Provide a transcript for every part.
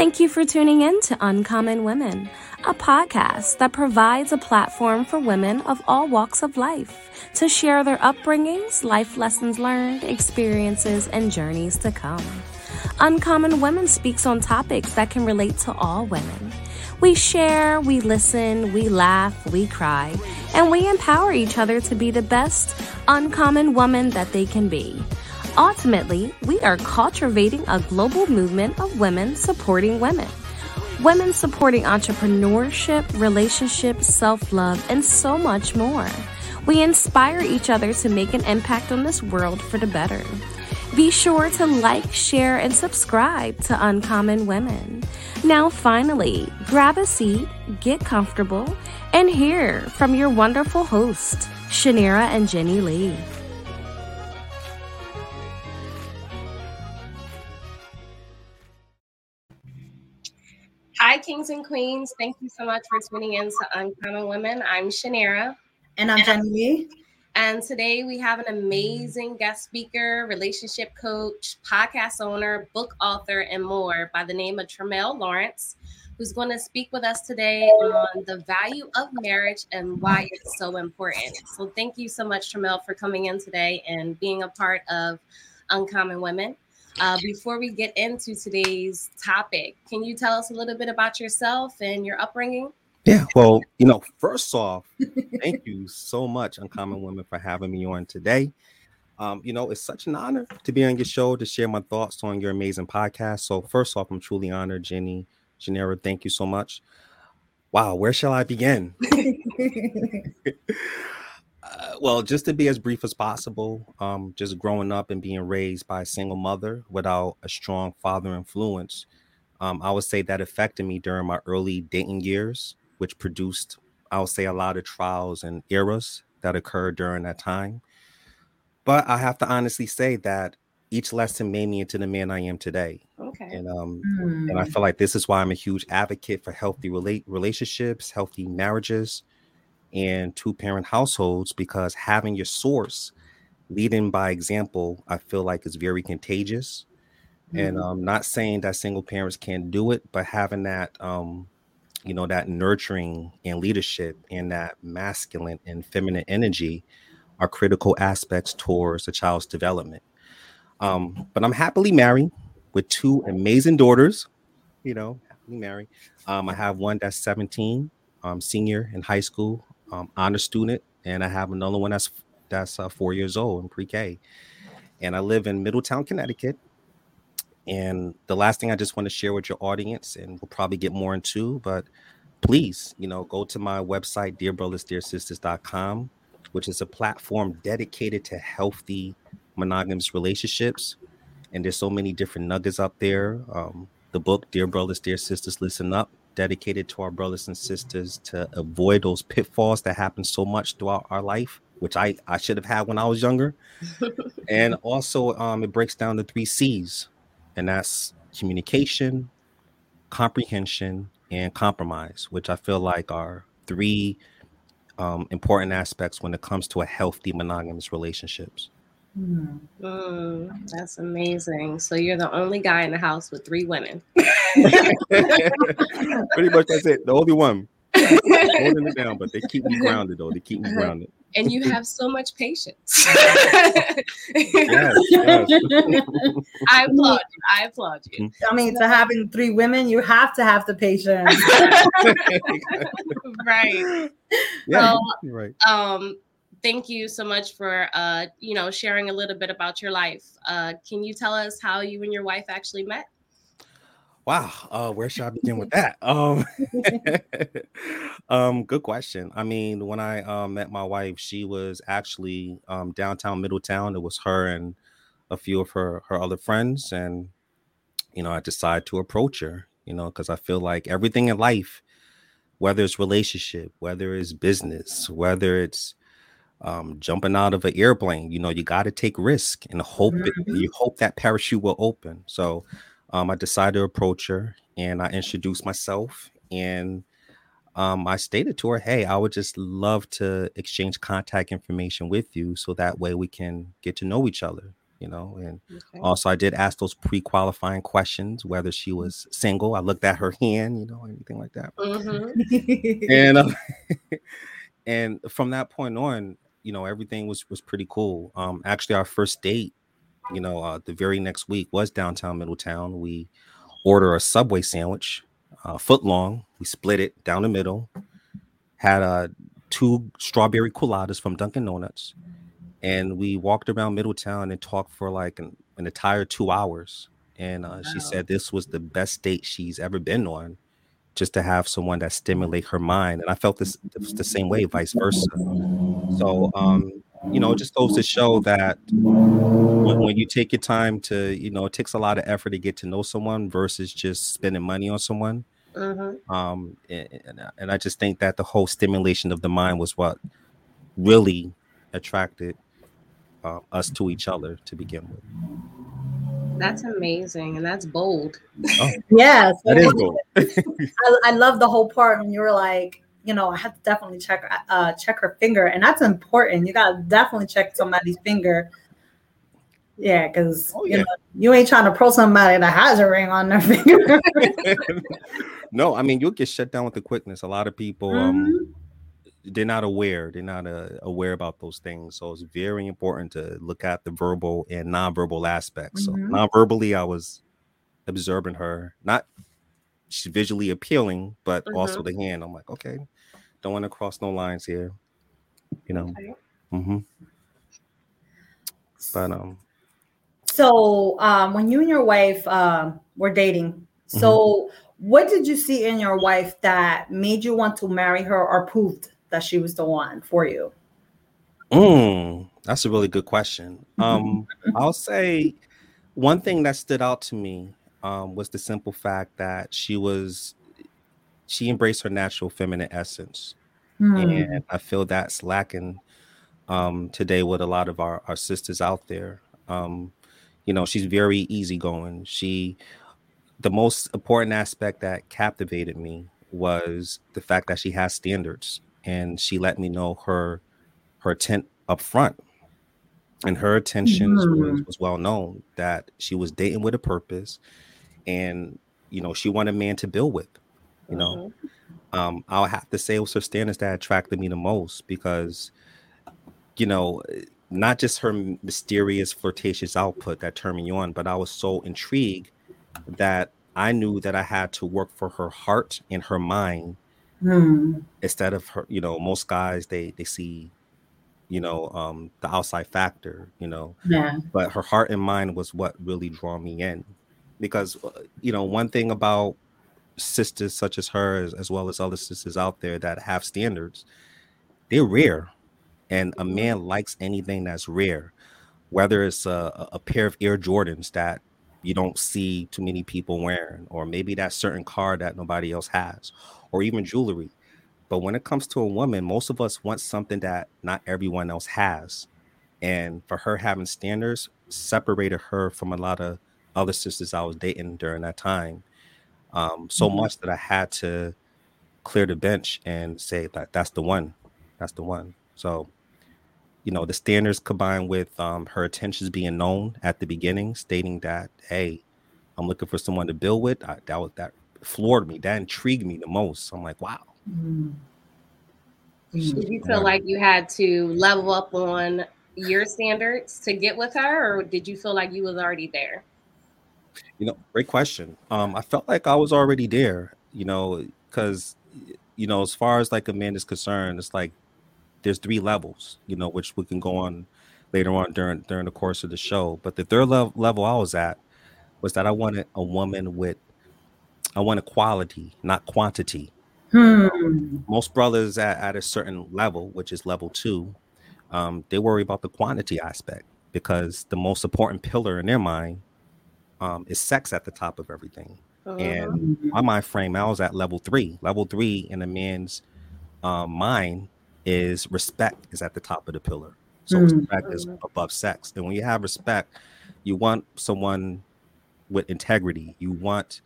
Thank you for tuning in to Uncommon Women, a podcast that provides a platform for women of all walks of life to share their upbringings, life lessons learned, experiences, and journeys to come. Uncommon Women speaks on topics that can relate to all women. We share, we listen, we laugh, we cry, and we empower each other to be the best uncommon woman that they can be. Ultimately, we are cultivating a global movement of women supporting women. Women supporting entrepreneurship, relationships, self love, and so much more. We inspire each other to make an impact on this world for the better. Be sure to like, share, and subscribe to Uncommon Women. Now, finally, grab a seat, get comfortable, and hear from your wonderful hosts, Chaniera and Jenni Lee. Hi, kings and queens. Thank you so much for tuning in to Uncommon Women. I'm Chaniera. And I'm Jenni Lee. And today we have an amazing guest speaker, relationship coach, podcast owner, book author, and more by the name of Treamell Lawrence, who's going to speak with us today on the value of marriage and why it's so important. So, thank you so much, Treamell, for coming in today and being a part of Uncommon Women. Uh, before we get into today's topic, can you tell us a little bit about yourself and your upbringing? Yeah, well, you know, first off, thank you so much, Uncommon Women, for having me on today. Um, you know, it's such an honor to be on your show to share my thoughts on your amazing podcast. So, first off, I'm truly honored, Jenni, Janera, thank you so much. Wow, where shall I begin? uh, well, just to be as brief as possible, um, just growing up and being raised by a single mother without a strong father influence, um, I would say that affected me during my early dating years which produced, I'll say, a lot of trials and errors that occurred during that time. But I have to honestly say that each lesson made me into the man I am today. Okay. And um mm. and I hmm. feel like this is why I'm a huge advocate for healthy relate relationships, healthy marriages, and two parent households because having your source leading by example, I feel like is very contagious. Mm. And I'm not saying that single parents can't do it, but having that um you know that nurturing and leadership and that masculine and feminine energy are critical aspects towards a child's development um, but i'm happily married with two amazing daughters you know happily married um, i have one that's 17 um, senior in high school um, honor student and i have another one that's that's uh, four years old in pre-k and i live in middletown connecticut and the last thing I just want to share with your audience, and we'll probably get more into, but please, you know, go to my website, dearbrothersdearsisters.com, which is a platform dedicated to healthy monogamous relationships. And there's so many different nuggets up there. Um, the book, Dear Brothers, Dear Sisters, Listen Up, dedicated to our brothers and sisters to avoid those pitfalls that happen so much throughout our life, which I, I should have had when I was younger. and also, um, it breaks down the three C's and that's communication, comprehension, and compromise, which I feel like are three um, important aspects when it comes to a healthy monogamous relationships. Mm. Mm, that's amazing. So you're the only guy in the house with three women. Pretty much that's it. The only one. Holding it down, but they keep me grounded though. They keep me grounded and you have so much patience. yes, yes. I applaud you. I applaud you. Mm-hmm. I mean, to having three women, you have to have the patience. right. Yeah, so, right. Um, thank you so much for uh, you know, sharing a little bit about your life. Uh, can you tell us how you and your wife actually met? Wow, uh, where should I begin with that? Um, um, good question. I mean, when I um, met my wife, she was actually um, downtown Middletown. It was her and a few of her her other friends, and you know, I decided to approach her. You know, because I feel like everything in life, whether it's relationship, whether it's business, whether it's um, jumping out of an airplane, you know, you got to take risk and hope it, mm-hmm. you hope that parachute will open. So um, I decided to approach her and I introduced myself and um, I stated to her, Hey, I would just love to exchange contact information with you so that way we can get to know each other. you know. And okay. also, I did ask those pre-qualifying questions whether she was single. I looked at her hand, you know, anything like that. Mm-hmm. and uh, and from that point on, you know, everything was was pretty cool. Um, actually, our first date, you know, uh, the very next week was downtown Middletown. We order a Subway sandwich, uh, foot long. We split it down the middle. Had uh, two strawberry coladas from Dunkin' Donuts, and we walked around Middletown and talked for like an, an entire two hours. And uh, wow. she said this was the best date she's ever been on, just to have someone that stimulate her mind. And I felt this the same way, vice versa. So, um, you know, it just goes to show that when, when, you take your time to, you know, it takes a lot of effort to get to know someone versus just spending money on someone. Mm-hmm. Um, and, and I just think that the whole stimulation of the mind was what really attracted uh, us to each other to begin with. That's amazing, and that's bold. Oh, yes, that is bold. I, I love the whole part when you were like, you know, I have to definitely check uh check her finger, and that's important. You gotta definitely check somebody's finger. Yeah, because oh, yeah. you know you ain't trying to pro somebody that has a ring on their finger. no, I mean you'll get shut down with the quickness. A lot of people, um, mm-hmm. um, they're not aware. They're not uh, aware about those things. So it's very important to look at the verbal and nonverbal aspects. Mm-hmm. So non-verbally, I was observing her, not she's visually appealing, but mm-hmm. also the hand. I'm like, okay, don't want to cross no lines here, you know. Okay. Mm-hmm. But um. So um, when you and your wife uh, were dating, so mm-hmm. what did you see in your wife that made you want to marry her or proved that she was the one for you? Mm, that's a really good question. Um, I'll say one thing that stood out to me um, was the simple fact that she was she embraced her natural feminine essence, mm. and I feel that's lacking um, today with a lot of our, our sisters out there. Um, you know, she's very easygoing. She the most important aspect that captivated me was the fact that she has standards and she let me know her her intent up front and her intentions mm-hmm. was, was well known that she was dating with a purpose and you know she wanted a man to build with you know mm-hmm. um i'll have to say it was her standards that attracted me the most because you know not just her mysterious flirtatious output that turned me on but i was so intrigued that i knew that i had to work for her heart and her mind mm. instead of her you know most guys they they see you know um the outside factor you know yeah but her heart and mind was what really drew me in because uh, you know one thing about sisters such as her as, as well as other sisters out there that have standards they're rare and a man likes anything that's rare whether it's a, a pair of air jordans that you don't see too many people wearing or maybe that certain car that nobody else has or even jewelry but when it comes to a woman most of us want something that not everyone else has and for her having standards separated her from a lot of other sisters I was dating during that time. Um, so mm-hmm. much that I had to clear the bench and say that that's the one, that's the one. So, you know, the standards combined with um, her intentions being known at the beginning, stating that, hey, I'm looking for someone to build with. I, that was that floored me. That intrigued me the most. I'm like, wow. Mm-hmm. Did you feel like you had to level up on your standards to get with her, or did you feel like you was already there? You know, great question. Um, I felt like I was already there, you know, because you know, as far as like a man is concerned, it's like there's three levels, you know, which we can go on later on during during the course of the show. But the third level level I was at was that I wanted a woman with I wanted quality, not quantity. Hmm. Most brothers at, at a certain level, which is level two, um, they worry about the quantity aspect because the most important pillar in their mind um, is sex at the top of everything. Uh-huh. And my mind frame, I was at level three. Level three in a man's um, mind is respect is at the top of the pillar. So mm-hmm. respect is above sex. And when you have respect, you want someone with integrity. You want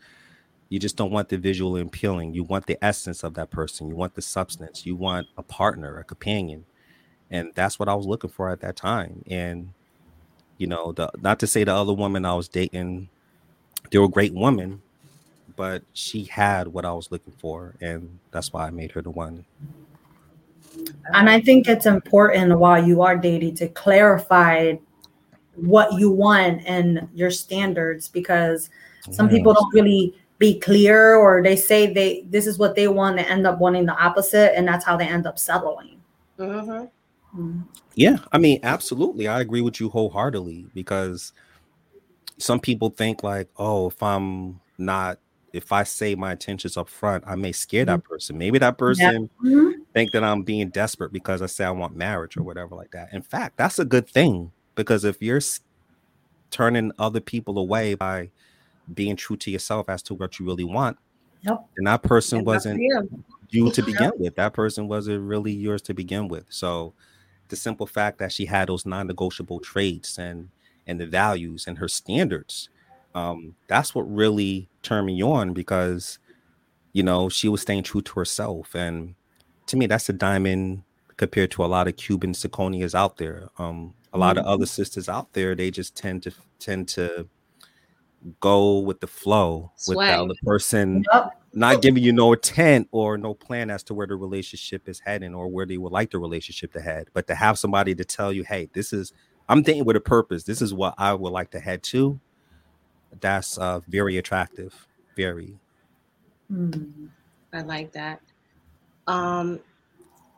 you just don't want the visual appealing. You want the essence of that person. You want the substance. You want a partner, a companion. And that's what I was looking for at that time. And you know, the not to say the other woman I was dating, they were great women, but she had what I was looking for, and that's why I made her the one. And I think it's important while you are dating to clarify what you want and your standards because some people don't really be clear or they say they this is what they want and end up wanting the opposite and that's how they end up settling. Mm-hmm. Mm. Yeah, I mean, absolutely. I agree with you wholeheartedly because some people think like, oh, if I'm not, if I say my intentions up front, I may scare that mm-hmm. person. Maybe that person yeah. mm-hmm. think that I'm being desperate because I say I want marriage or whatever like that. In fact, that's a good thing because if you're turning other people away by being true to yourself as to what you really want, yep. and that person and wasn't you to begin yep. with. That person wasn't really yours to begin with. So the simple fact that she had those non-negotiable traits and and the values and her standards um, that's what really turned me on because you know she was staying true to herself and to me that's a diamond compared to a lot of cuban zirconias out there um, a lot mm-hmm. of other sisters out there they just tend to tend to go with the flow Swag. with the person yep not giving you no intent or no plan as to where the relationship is heading or where they would like the relationship to head, but to have somebody to tell you, hey, this is I'm dating with a purpose. This is what I would like to head to. That's uh, very attractive. Very. Mm, I like that. Um,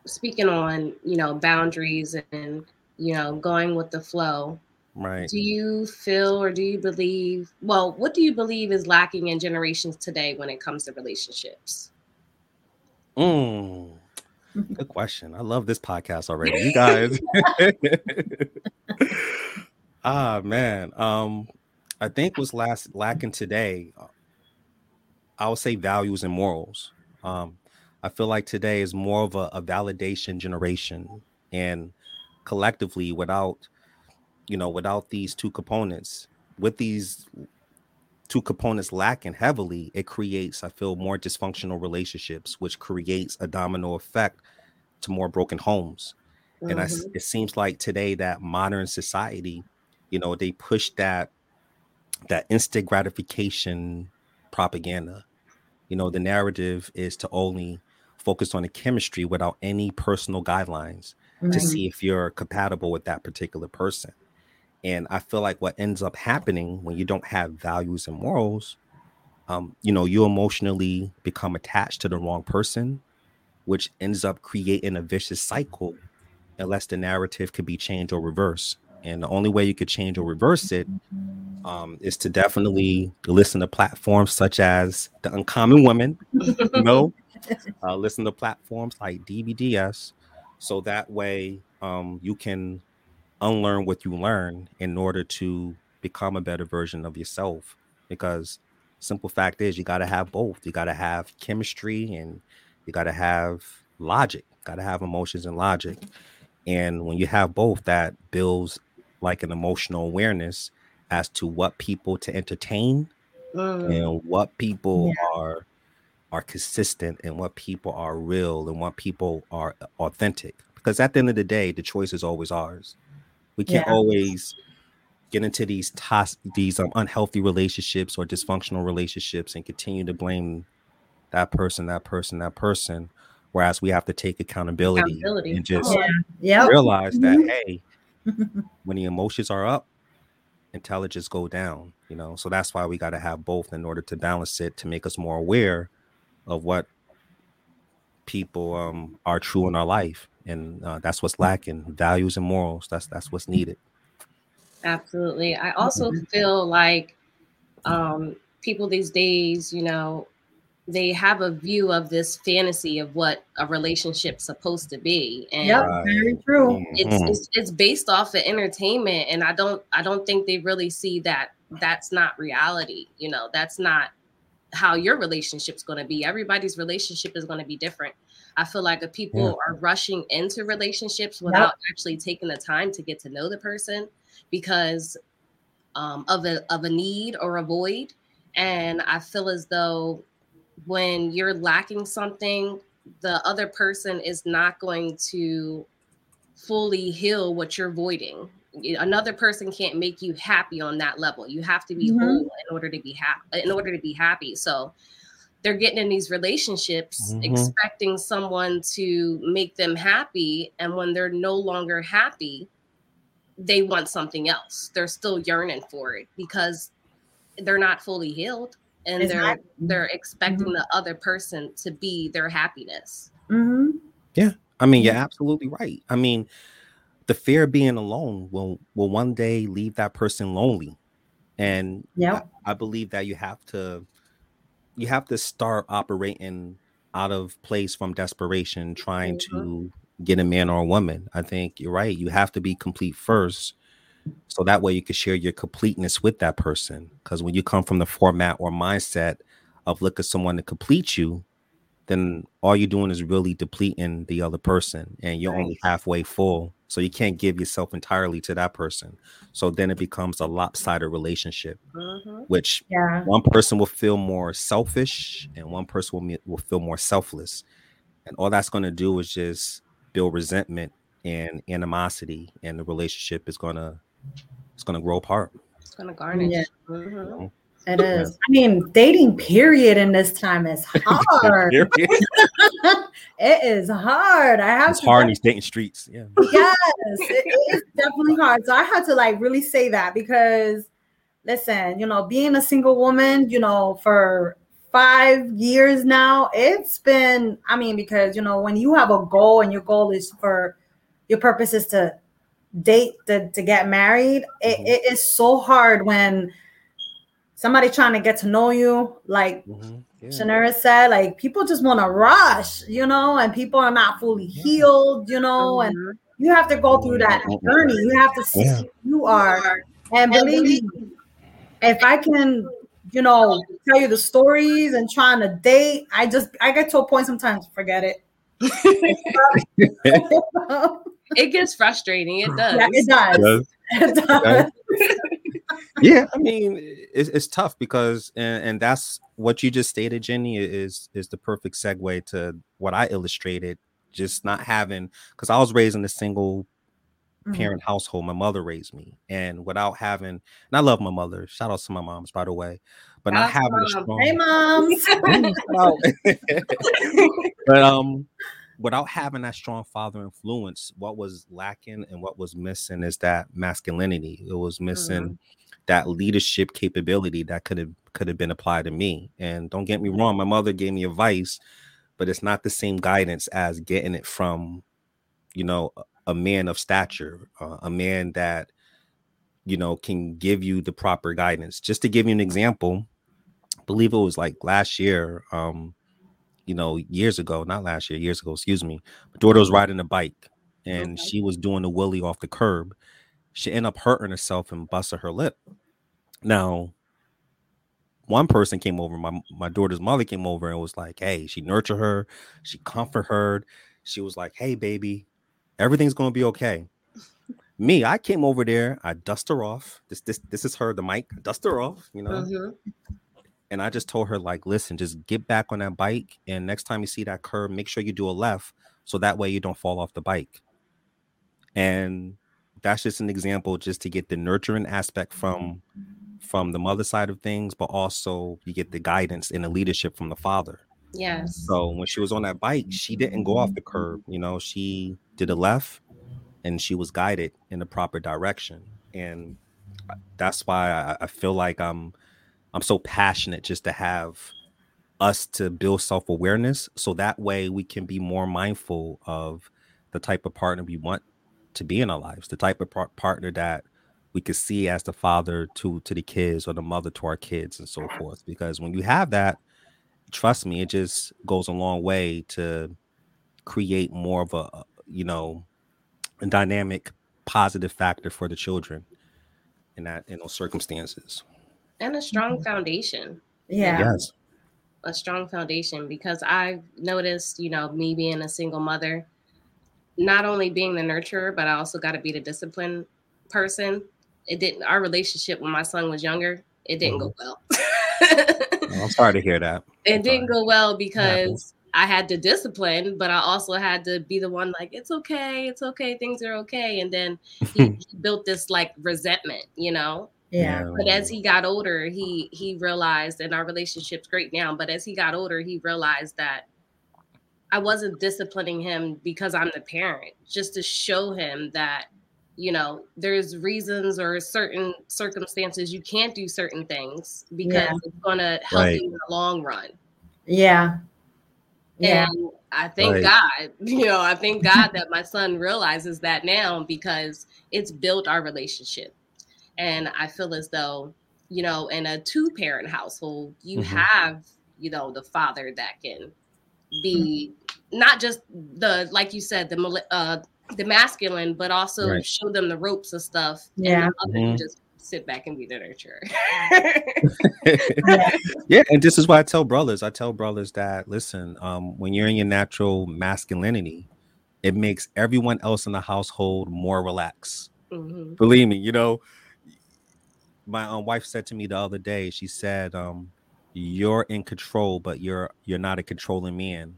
speaking on you know boundaries and you know going with the flow Right. Do you feel or do you believe, well, what do you believe is lacking in generations today when it comes to relationships? Mm, good question. I love this podcast already. You guys. ah, man. Um, I think what's last lacking today, uh, I would say values and morals. Um, I feel like today is more of a, a validation generation, and collectively, without you know, without these two components, with these two components lacking heavily, it creates, I feel, more dysfunctional relationships, which creates a domino effect to more broken homes. Mm-hmm. And I, mm-hmm. it seems like today that modern society, you know, they push that that instant gratification propaganda. You know, the narrative is to only focus on the chemistry without any personal guidelines mm-hmm. to see if you're compatible with that particular person. And I feel like what ends up happening when you don't have values and morals, um, you know, you emotionally become attached to the wrong person, which ends up creating a vicious cycle unless the narrative could be changed or reversed. And the only way you could change or reverse it um, is to definitely listen to platforms such as the Uncommon Women, you know, uh, listen to platforms like DBDS, so that way um, you can unlearn what you learn in order to become a better version of yourself because simple fact is you got to have both. You got to have chemistry and you got to have logic. Got to have emotions and logic. And when you have both that builds like an emotional awareness as to what people to entertain mm. and what people yeah. are are consistent and what people are real and what people are authentic. Because at the end of the day the choice is always ours we can't yeah. always get into these tos- these um, unhealthy relationships or dysfunctional relationships and continue to blame that person, that person, that person. Whereas we have to take accountability, accountability. and just oh, yeah. realize mm-hmm. that hey, when the emotions are up, intelligence go down. You know, so that's why we got to have both in order to balance it to make us more aware of what people um, are true in our life and uh, that's what's lacking values and morals that's that's what's needed. Absolutely. I also mm-hmm. feel like um, people these days you know they have a view of this fantasy of what a relationship's supposed to be and yep, very true. it's, mm-hmm. it's it's based off of entertainment and i don't i don't think they really see that that's not reality you know that's not how your relationship's going to be. Everybody's relationship is going to be different I feel like if people yeah. are rushing into relationships without yep. actually taking the time to get to know the person because um, of a of a need or a void, and I feel as though when you're lacking something, the other person is not going to fully heal what you're voiding. another person can't make you happy on that level. You have to be mm-hmm. whole in order to be happy. In order to be happy, so they're getting in these relationships mm-hmm. expecting someone to make them happy, and when they're no longer happy, they want something else. They're still yearning for it because they're not fully healed, and they're mm-hmm. they're expecting mm-hmm. the other person to be their happiness. Mm-hmm. Yeah, I mean, you're absolutely right. I mean the fear of being alone will will one day leave that person lonely and yeah I, I, believe that you have to you have to start operating out of place from desperation trying mm-hmm. to get a man or a woman i think you're right you have to be complete first so that way you can share your completeness with that person because when you come from the format or mindset of look at someone to complete you then all you're doing is really depleting the other person and you're right. only halfway full so you can't give yourself entirely to that person. So then it becomes a lopsided relationship, mm-hmm. which yeah. one person will feel more selfish and one person will, will feel more selfless. And all that's going to do is just build resentment and animosity, and the relationship is going to it's going to grow apart. It's going to garnish. Yeah. Mm-hmm. It is. I mean, dating period in this time is hard. it is hard. I have it's hard in these dating streets. Yeah. Yes, it is definitely hard. So I had to like really say that because listen, you know, being a single woman, you know, for five years now, it's been, I mean, because you know, when you have a goal and your goal is for your purpose is to date to, to get married, it, mm-hmm. it is so hard when somebody trying to get to know you, like mm-hmm. yeah. Chaniera said, like people just want to rush, you know, and people are not fully yeah. healed, you know, mm-hmm. and you have to go through that journey. You have to see yeah. you are. And believe me, if I can, you know, tell you the stories and trying to date, I just I get to a point sometimes forget it. it gets frustrating. It does. Yeah, it does. It does. It does yeah, I mean, it's, it's tough because, and, and that's what you just stated, Jenni, is is the perfect segue to what I illustrated. Just not having, because I was raised in a single mm-hmm. parent mm-hmm. household. My mother raised me, and without having, and I love my mother. Shout out to my moms, by the way, but not having mom. a strong. Hey, moms. but um, without having that strong father influence, what was lacking and what was missing is that masculinity. It was missing mm-hmm. That leadership capability that could have could have been applied to me. And don't get me wrong, my mother gave me advice, but it's not the same guidance as getting it from, you know, a man of stature, uh, a man that you know can give you the proper guidance. Just to give you an example, I believe it was like last year. Um, you know, years ago, not last year, years ago, excuse me. My daughter was riding a bike and okay. she was doing a wheelie off the curb. She ended up hurting herself and busted her lip. Now, one person came over, my, my daughter's mother came over and was like, Hey, she nurtured her, she comfort her. She was like, Hey, baby, everything's gonna be okay. Me, I came over there, I dust her off. This this this is her, the mic, dust her off, you know. Mm-hmm and I just told her like, listen, just get back on that bike, and next time you see that curve, make sure you do a left, so that way you don't fall off the bike. And that's just an example, just to get the nurturing aspect from mm-hmm. from the mother side of things, but also you get the guidance and the leadership from the father. Yes. So when she was on that bike, she didn't go off the curb. You know, she did a left, and she was guided in the proper direction, and that's why I, I feel like I'm I'm so passionate just to have us to build self-awareness so that way we can be more mindful of the type of partner we want to be in our lives, the type of par- partner that we could see as the father to to the kids or the mother to our kids and so forth because when you have that trust me it just goes a long way to create more of a you know a dynamic positive factor for the children in that in those circumstances and a strong mm-hmm. foundation. Yeah. Yes. A strong foundation because I've noticed, you know, me being a single mother, not only being the nurturer, but I also got to be the discipline person. It didn't, our relationship when my son was younger, it didn't mm-hmm. go well. I'm sorry to hear that. It didn't go well because I had to discipline, but I also had to be the one like, it's okay, it's okay, things are okay. And then he, he built this like resentment, you know. Yeah. But as he got older, he he realized, and our relationship's great now. But as he got older, he realized that I wasn't disciplining him because I'm the parent, just to show him that you know there's reasons or certain circumstances you can't do certain things because yeah. it's going to help right. you in the long run. Yeah. Yeah. And I thank right. God, you know, I thank God that my son realizes that now because it's built our relationship. And I feel as though, you know, in a two parent household, you mm-hmm. have, you know, the father that can be not just the, like you said, the, uh, the masculine, but also right. show them the ropes of stuff. Yeah. And mm-hmm. just sit back and be the nurturer. yeah, and this is why I tell brothers. I tell brothers that listen, um, when you're in your natural masculinity, it makes everyone else in the household more relaxed. Mm-hmm. Believe me, you know, my um, wife said to me the other day, she said, um, "You're in control, but you're you're not a controlling man."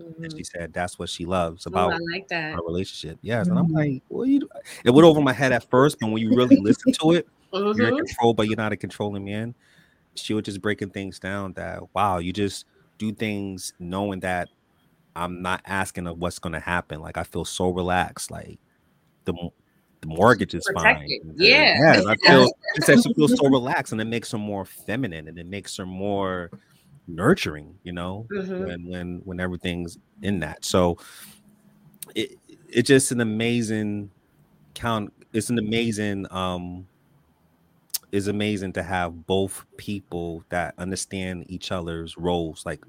Mm-hmm. And she said that's what she loves about I like that. our relationship. Yes, mm-hmm. and I'm mm-hmm. like, well, you?" Do? It went over my head at first, but when you really listen to it, mm-hmm. you're in mm-hmm. control, but you're not a controlling man. She was just breaking things down. That wow, you just do things knowing that I'm not asking of what's going to happen. Like I feel so relaxed. Like the the mortgage is Protected. fine. Yeah. yeah I feel she said she feels so relaxed and it makes her more feminine and it makes her more nurturing, you know, mm-hmm. when when when everything's in that. So it it's just an amazing count, it's an amazing um it's amazing to have both people that understand each other's roles, like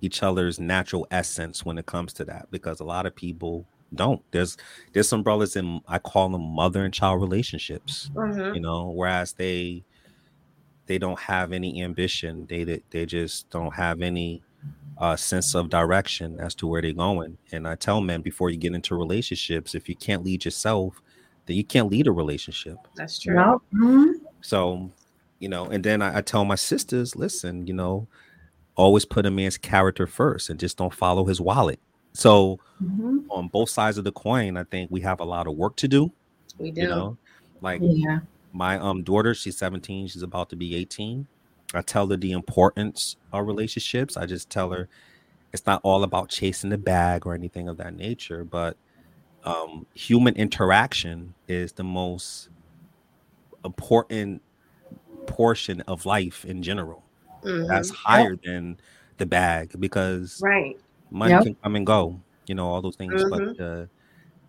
each other's natural essence when it comes to that, because a lot of people don't. There's there's some brothers in I call them mother and child relationships. Mm-hmm. You know, whereas they they don't have any ambition. They they just don't have any uh, sense of direction as to where they're going. And I tell men before you get into relationships, if you can't lead yourself, then you can't lead a relationship. That's true. Mm-hmm. So, you know, and then I, I tell my sisters, listen, you know, always put a man's character first and just don't follow his wallet. So mm-hmm. on both sides of the coin, I think we have a lot of work to do. We do. You know, like yeah. my um daughter, she's 17, she's about to be 18. I tell her the importance of relationships. I just tell her it's not all about chasing the bag or anything of that nature, but um, human interaction is the most important portion of life in general. Mm-hmm. That's higher yep. than the bag because right money yep. can come and go, you know, all those things. Mm-hmm. But the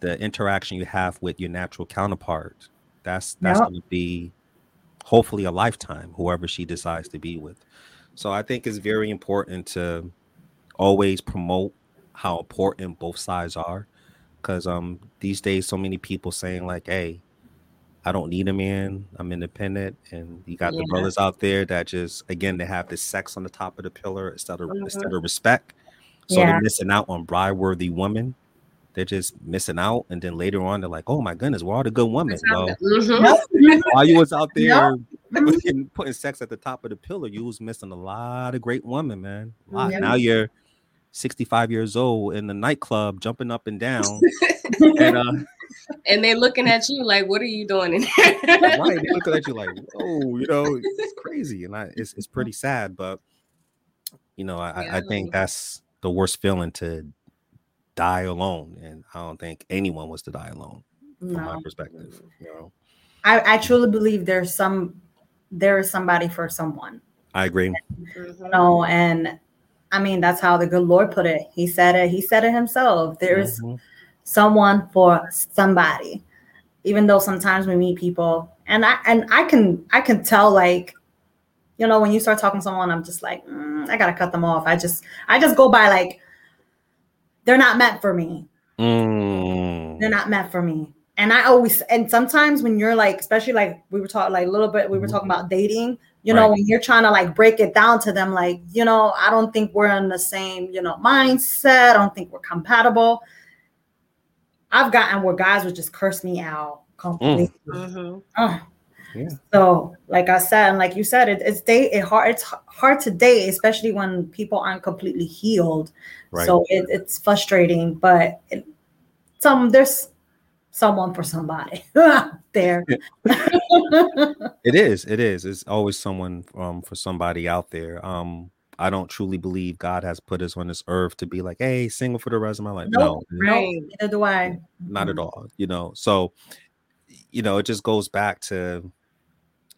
the interaction you have with your natural counterpart, that's that's yep. gonna be hopefully a lifetime, whoever she decides to be with. So I think it's very important to always promote how important both sides are. Cause um these days so many people saying like, hey, I don't need a man. I'm independent. And you got yeah. the brothers out there that just again they have this sex on the top of the pillar instead of mm-hmm. instead of respect. So yeah. they're missing out on bride worthy women. They're just missing out. And then later on, they're like, oh my goodness, where are all the good women? Well, mm-hmm. while you was out there putting, putting, sex at the top of the pillar, you was missing a lot of great women, man. Now you're 65 years old in the nightclub, jumping up and down. and, uh, and they're looking at you like, "What are you doing in right, they're looking at you like, "Oh, you know, it's crazy," and I, it's it's pretty sad, but you know, I, yeah. I think that's the worst feeling to die alone, and I don't think anyone wants to die alone from no. my perspective. You know, I, I truly believe there's some there is somebody for someone. I agree. You know, and I mean that's how the good Lord put it. He said it. He said it himself. There's mm-hmm. someone for somebody. Even though sometimes we meet people, and I and I can I can tell like you know when you start talking to someone i'm just like mm, i gotta cut them off i just i just go by like they're not meant for me mm. they're not meant for me and i always and sometimes when you're like especially like we were talking like a little bit we were talking about dating you know right. when you're trying to like break it down to them like you know i don't think we're in the same you know mindset i don't think we're compatible i've gotten where guys would just curse me out completely mm. mm-hmm. Yeah. So, like I said, and like you said, it, it's day it hard. It's hard to date, especially when people aren't completely healed. Right. So it, it's frustrating, but it, some there's someone for somebody out there. it is. It is. It's always someone um, for somebody out there. Um, I don't truly believe God has put us on this earth to be like, hey, single for the rest of my life. Nope, no, right. Neither do I. Not at all. You know, so you know, it just goes back to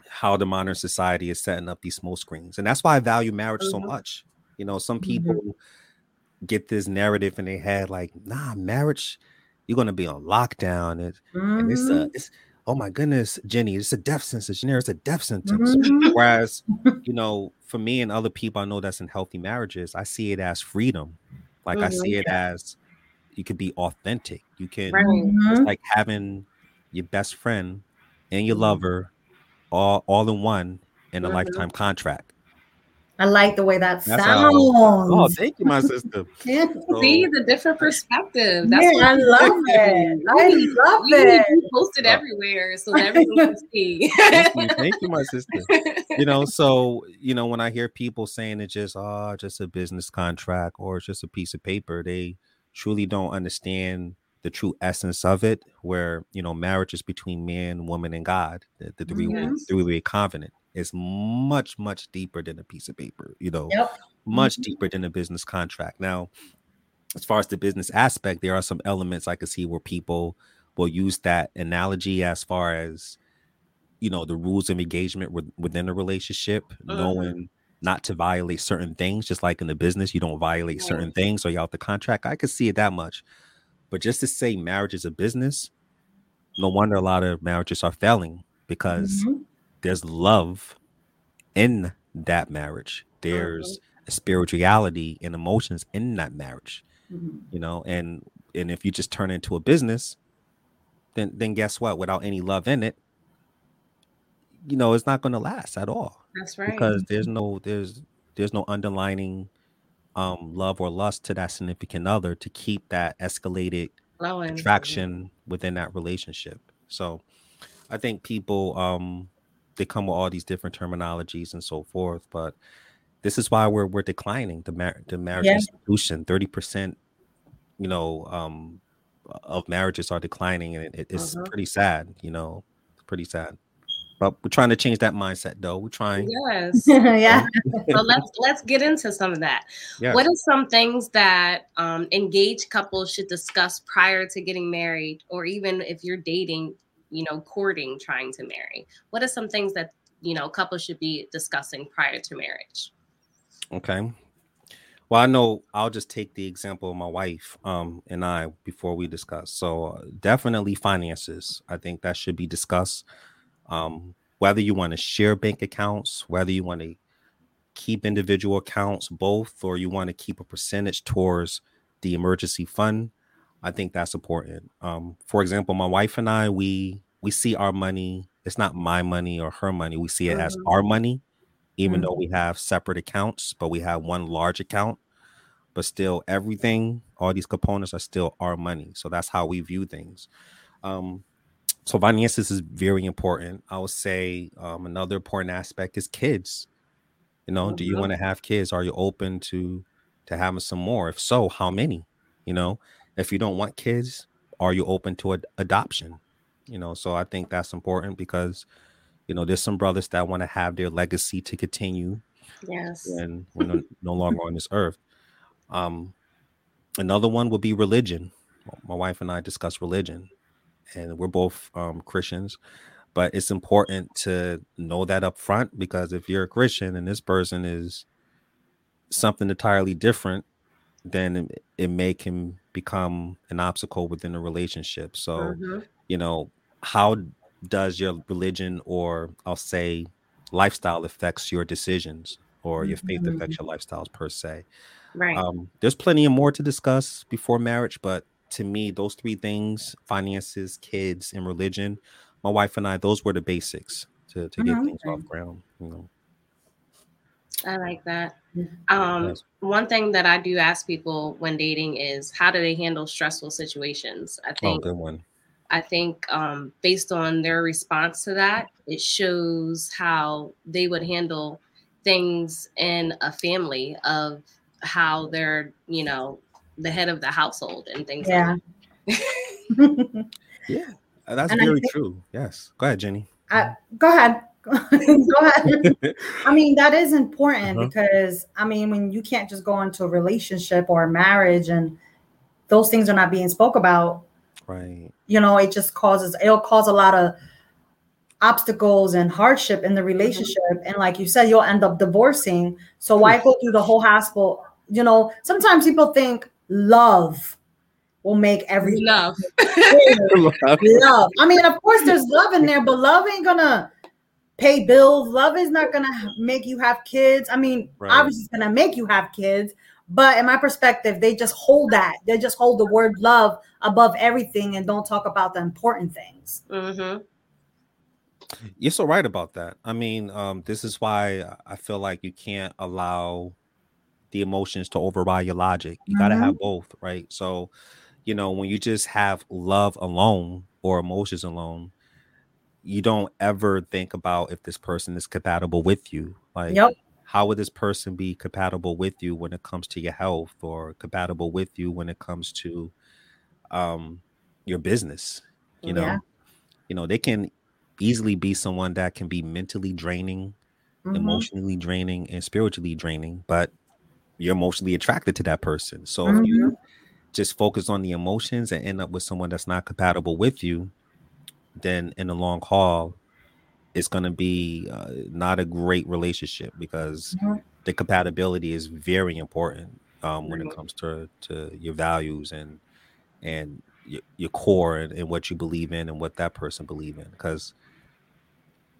how the modern society is setting up these smoke screens. And that's why I value marriage mm-hmm. so much. You know, some mm-hmm. people mm-hmm. get this narrative in their head like, nah, marriage, you're gonna be on lockdown. And, mm-hmm. and it's a mm-hmm. it's oh my goodness, Jenni, it's a death sentence. Jenni, it's a death sentence. Mm-hmm. Whereas, you know, for me and other people I know that's in healthy marriages, I see it as freedom. Like I see it as you can be authentic. You can it's like having your best friend and your lover all all in one in a mm-hmm. lifetime contract. I like the way that That's sounds. oh, thank you, my sister. So, See the different perspective. That's yeah, I love it. I love you, it. You post it oh. everywhere so everyone can see. thank, you, thank you, my sister. You know, so you know, when I hear people saying it's just oh, just a business contract or it's just a piece of paper, they truly don't understand the true essence of it, where you know marriage is between man, woman, and God, the, the three yes. three way covenant is much much deeper than a piece of paper. You know, yep. much mm-hmm. deeper than a business contract. Now, as far as the business aspect, there are some elements I can see where people will use that analogy as far as you know the rules of engagement within a relationship, uh-huh. knowing not to violate certain things, just like in the business, you don't violate certain things or you're out the contract. I could see it that much. But just to say marriage is a business, no wonder a lot of marriages are failing because mm-hmm. there's love in that marriage. There's mm-hmm. a spirituality and emotions in that marriage. Mm-hmm. You know, and and if you just turn into a business, then then guess what? Without any love in it, you know, it's not going to last at all. That's right. Because there's no there's there's no underlining um, love or lust to that significant other to keep that escalated Flowing. attraction within that relationship. So I think people um, they come with all these different terminologies and so forth, but this is why we're we're declining the mar- the marriage yeah. institution. Thirty percent, you know, um, of marriages are declining, and it, it's uh-huh. pretty sad. You know, pretty sad. But we're trying to change that mindset, though. We're trying. Yes. yeah. so let's let's get into some of that. Yeah. What are some things that um, engaged couples should discuss prior to getting married, or even if you're dating, you know, courting, trying to marry? What are some things that you know couples should be discussing prior to marriage? Okay. Well, I know I'll just take the example of my wife um, and I before we discuss. So, uh, definitely finances. I think that should be discussed um, whether you want to share bank accounts, whether you want to keep individual accounts, both, or you want to keep a percentage towards the emergency fund, I think that's important. Um, for example, my wife and I, we we see our money. It's not my money or her money. We see it mm-hmm. as our money, even mm-hmm. though we have separate accounts, but we have one large account. But still, everything, all these components are still our money. So that's how we view things. Um, so finances is very important. I would say um, another important aspect is kids. You know, do you want to have kids? Are you open to to having some more? If so, how many? You know, if you don't want kids, are you open to ad- adoption? You know, so I think that's important because you know there's some brothers that want to have their legacy to continue. Yes, and we're no, no longer on this earth. Um, another one would be religion. My wife and I discuss religion and we're both um, Christians. But it's important to know that up front because if you're a Christian and this person is something entirely different, then it, it may can become an obstacle within a relationship. So, mm-hmm. you know, how does your religion or I'll say lifestyle affects your decisions or your faith mm-hmm. affects your lifestyles per se? Right. Um, there's plenty of more to discuss before marriage, but to me, those three things finances, kids, and religion my wife and I, those were the basics to, to get mm-hmm. things off ground. You know. I like that. Um. One thing that I do ask people when dating is how do they handle stressful situations? I oh, think oh, good one. I think um, based on their response to that, it shows how they would handle things in a family of how they're, you know, the head of the household and things yeah. like yeah, that's and very think, true. Yes. Go ahead, Jenni. I, go ahead. go ahead. I mean, that is important uh-huh. because I mean, when you can't just go into a relationship or a marriage and those things are not being spoke about, right? You know, it just causes it'll cause a lot of obstacles and hardship in the mm-hmm. relationship. Mm-hmm. And like you said, you'll end up divorcing. So why go through the whole hassle? You know, sometimes people think love will make everything love. love. I mean, of course, there's love in there, but love ain't gonna pay bills. Love is not gonna make you have kids. I mean, right. obviously, it's gonna make you have kids, but in my perspective, they just hold that. They just hold the word love above everything and don't talk about the important things. Mm-hmm. You're so right about that. I mean, um, this is why I feel like you can't allow the emotions to override your logic. You mm-hmm. got to have both, right? So, you know, when you just have love alone or emotions alone, you don't ever think about if this person is compatible with you. Like, yep. how would this person be compatible with you when it comes to your health or compatible with you when it comes to um your business? You know, yeah. you know, they can easily be someone that can be mentally draining, mm-hmm. emotionally draining, and spiritually draining, but you're emotionally attracted to that person. So mm-hmm. if you mm-hmm. just focus on the emotions and end up with someone that's not compatible with you, then in the long haul, it's going to be uh, not a great relationship because mm-hmm. the compatibility is very important um, when it comes to to your values and and your, your core and, and, what you believe in and what that person believe in because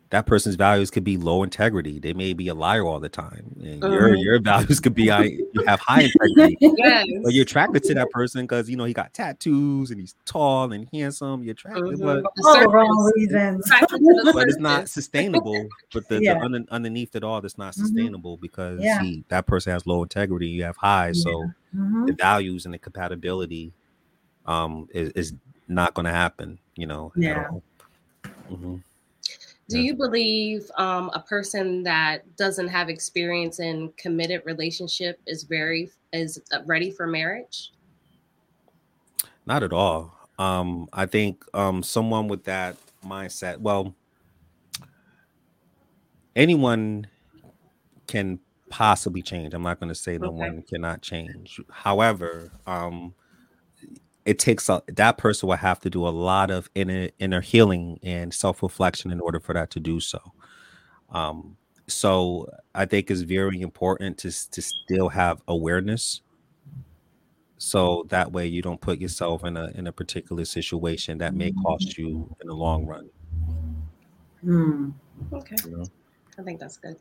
that person's values could be low integrity. They may be a liar all the time. And uh-huh. your your values could be I you have high integrity. yes. But you're attracted to that person because you know he got tattoos and he's tall and handsome. You're attracted, uh-huh. but all the wrong reasons. but it's not sustainable. But the, yeah. the under, underneath it all, it's not mm-hmm. sustainable mm-hmm. because yeah. he, that person has low integrity. You have high, yeah. so mm-hmm. the values and the compatibility um is, is not going to happen. You know. Yeah. Do you believe um, a person that doesn't have experience in committed relationship is very is uh, ready for marriage? Not at all. Um, I think um, someone with that mindset, well, anyone can possibly change. I'm not going to say no okay. one cannot change. However, um, it takes a, that person will have to do a lot of inner inner healing and self reflection in order for that to do so. Um, so I think it's very important to to still have awareness, so that way you don't put yourself in a in a particular situation that may cost you in the long run. Hmm. Okay, you know? I think that's good.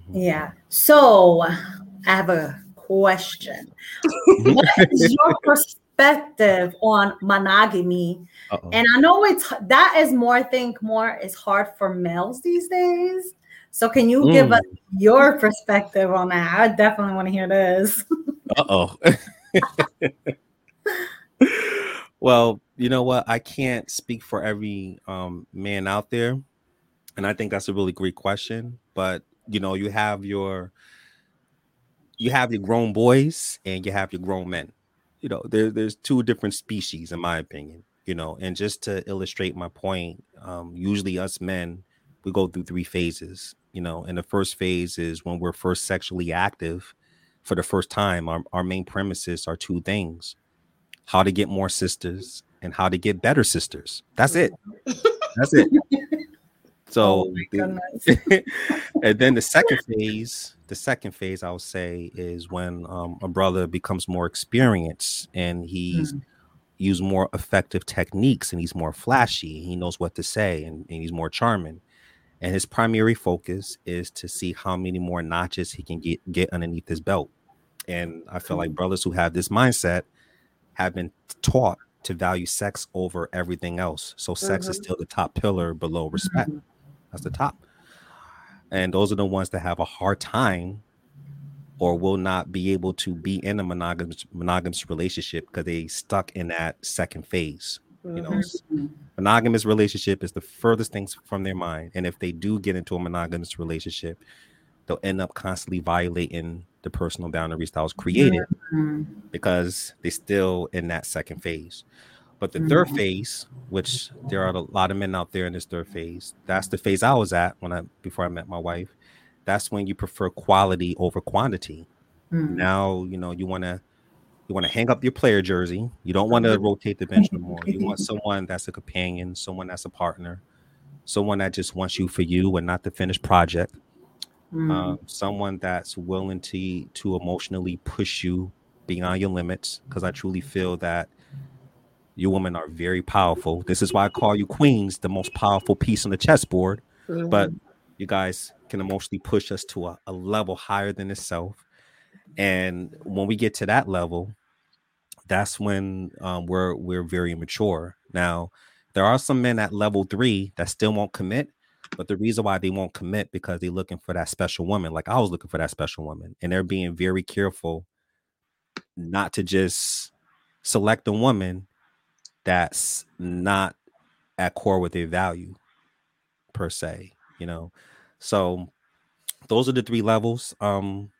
Mm-hmm. Yeah. So I have a question. what is your perspective? Perspective on monogamy. Uh-oh. And I know it's that is more, I think more is hard for males these days. So can you mm. give us your perspective on that? I definitely want to hear this. Uh-oh. well, you know what? I can't speak for every um, man out there. And I think that's a really great question. But you know, you have your you have your grown boys and you have your grown men you know, there, there's two different species, in my opinion. You know, and just to illustrate my point, um, usually us men, we go through three phases. You know, and the first phase is when we're first sexually active for the first time. Our, our main premises are two things: how to get more sisters and how to get better sisters. That's it. That's it. So, oh the, and then the second phase, the second phase, I would say, is when um, a brother becomes more experienced and he's mm. used more effective techniques and he's more flashy. He knows what to say and, and he's more charming. And his primary focus is to see how many more notches he can get get underneath his belt. And I feel like mm. brothers who have this mindset have been taught to value sex over everything else. So sex mm-hmm. is still the top pillar below respect. Mm-hmm. That's the top. And those are the ones that have a hard time or will not be able to be in a monogamous monogamous relationship because they stuck in that second phase. You know, mm-hmm. monogamous relationship is the furthest things from their mind. And if they do get into a monogamous relationship, they'll end up constantly violating the personal boundaries that was created mm-hmm. because they're still in that second phase. But the mm-hmm. third phase, which there are a lot of men out there in this third phase, that's the phase I was at when I before I met my wife. That's when you prefer quality over quantity. Mm-hmm. Now, you know, you want to you want to hang up your player jersey. You don't want to mm-hmm. rotate the bench no more. You want someone that's a companion, someone that's a partner, someone that just wants you for you and not the finished project. Mm. Um, someone that's willing to to emotionally push you beyond your limits. Because I truly feel that you women are very powerful. This is why I call you queens, the most powerful piece on the chessboard. Mm-hmm. But you guys can emotionally push us to a, a level higher than itself. And when we get to that level, that's when um, we're we're very mature. Now, there are some men at level three that still won't commit, but the reason why they won't commit because they're looking for that special woman. Like I was looking for that special woman, and they're being very careful not to just select a woman that's not at core with their value per se. You know, so those are the three levels. Um,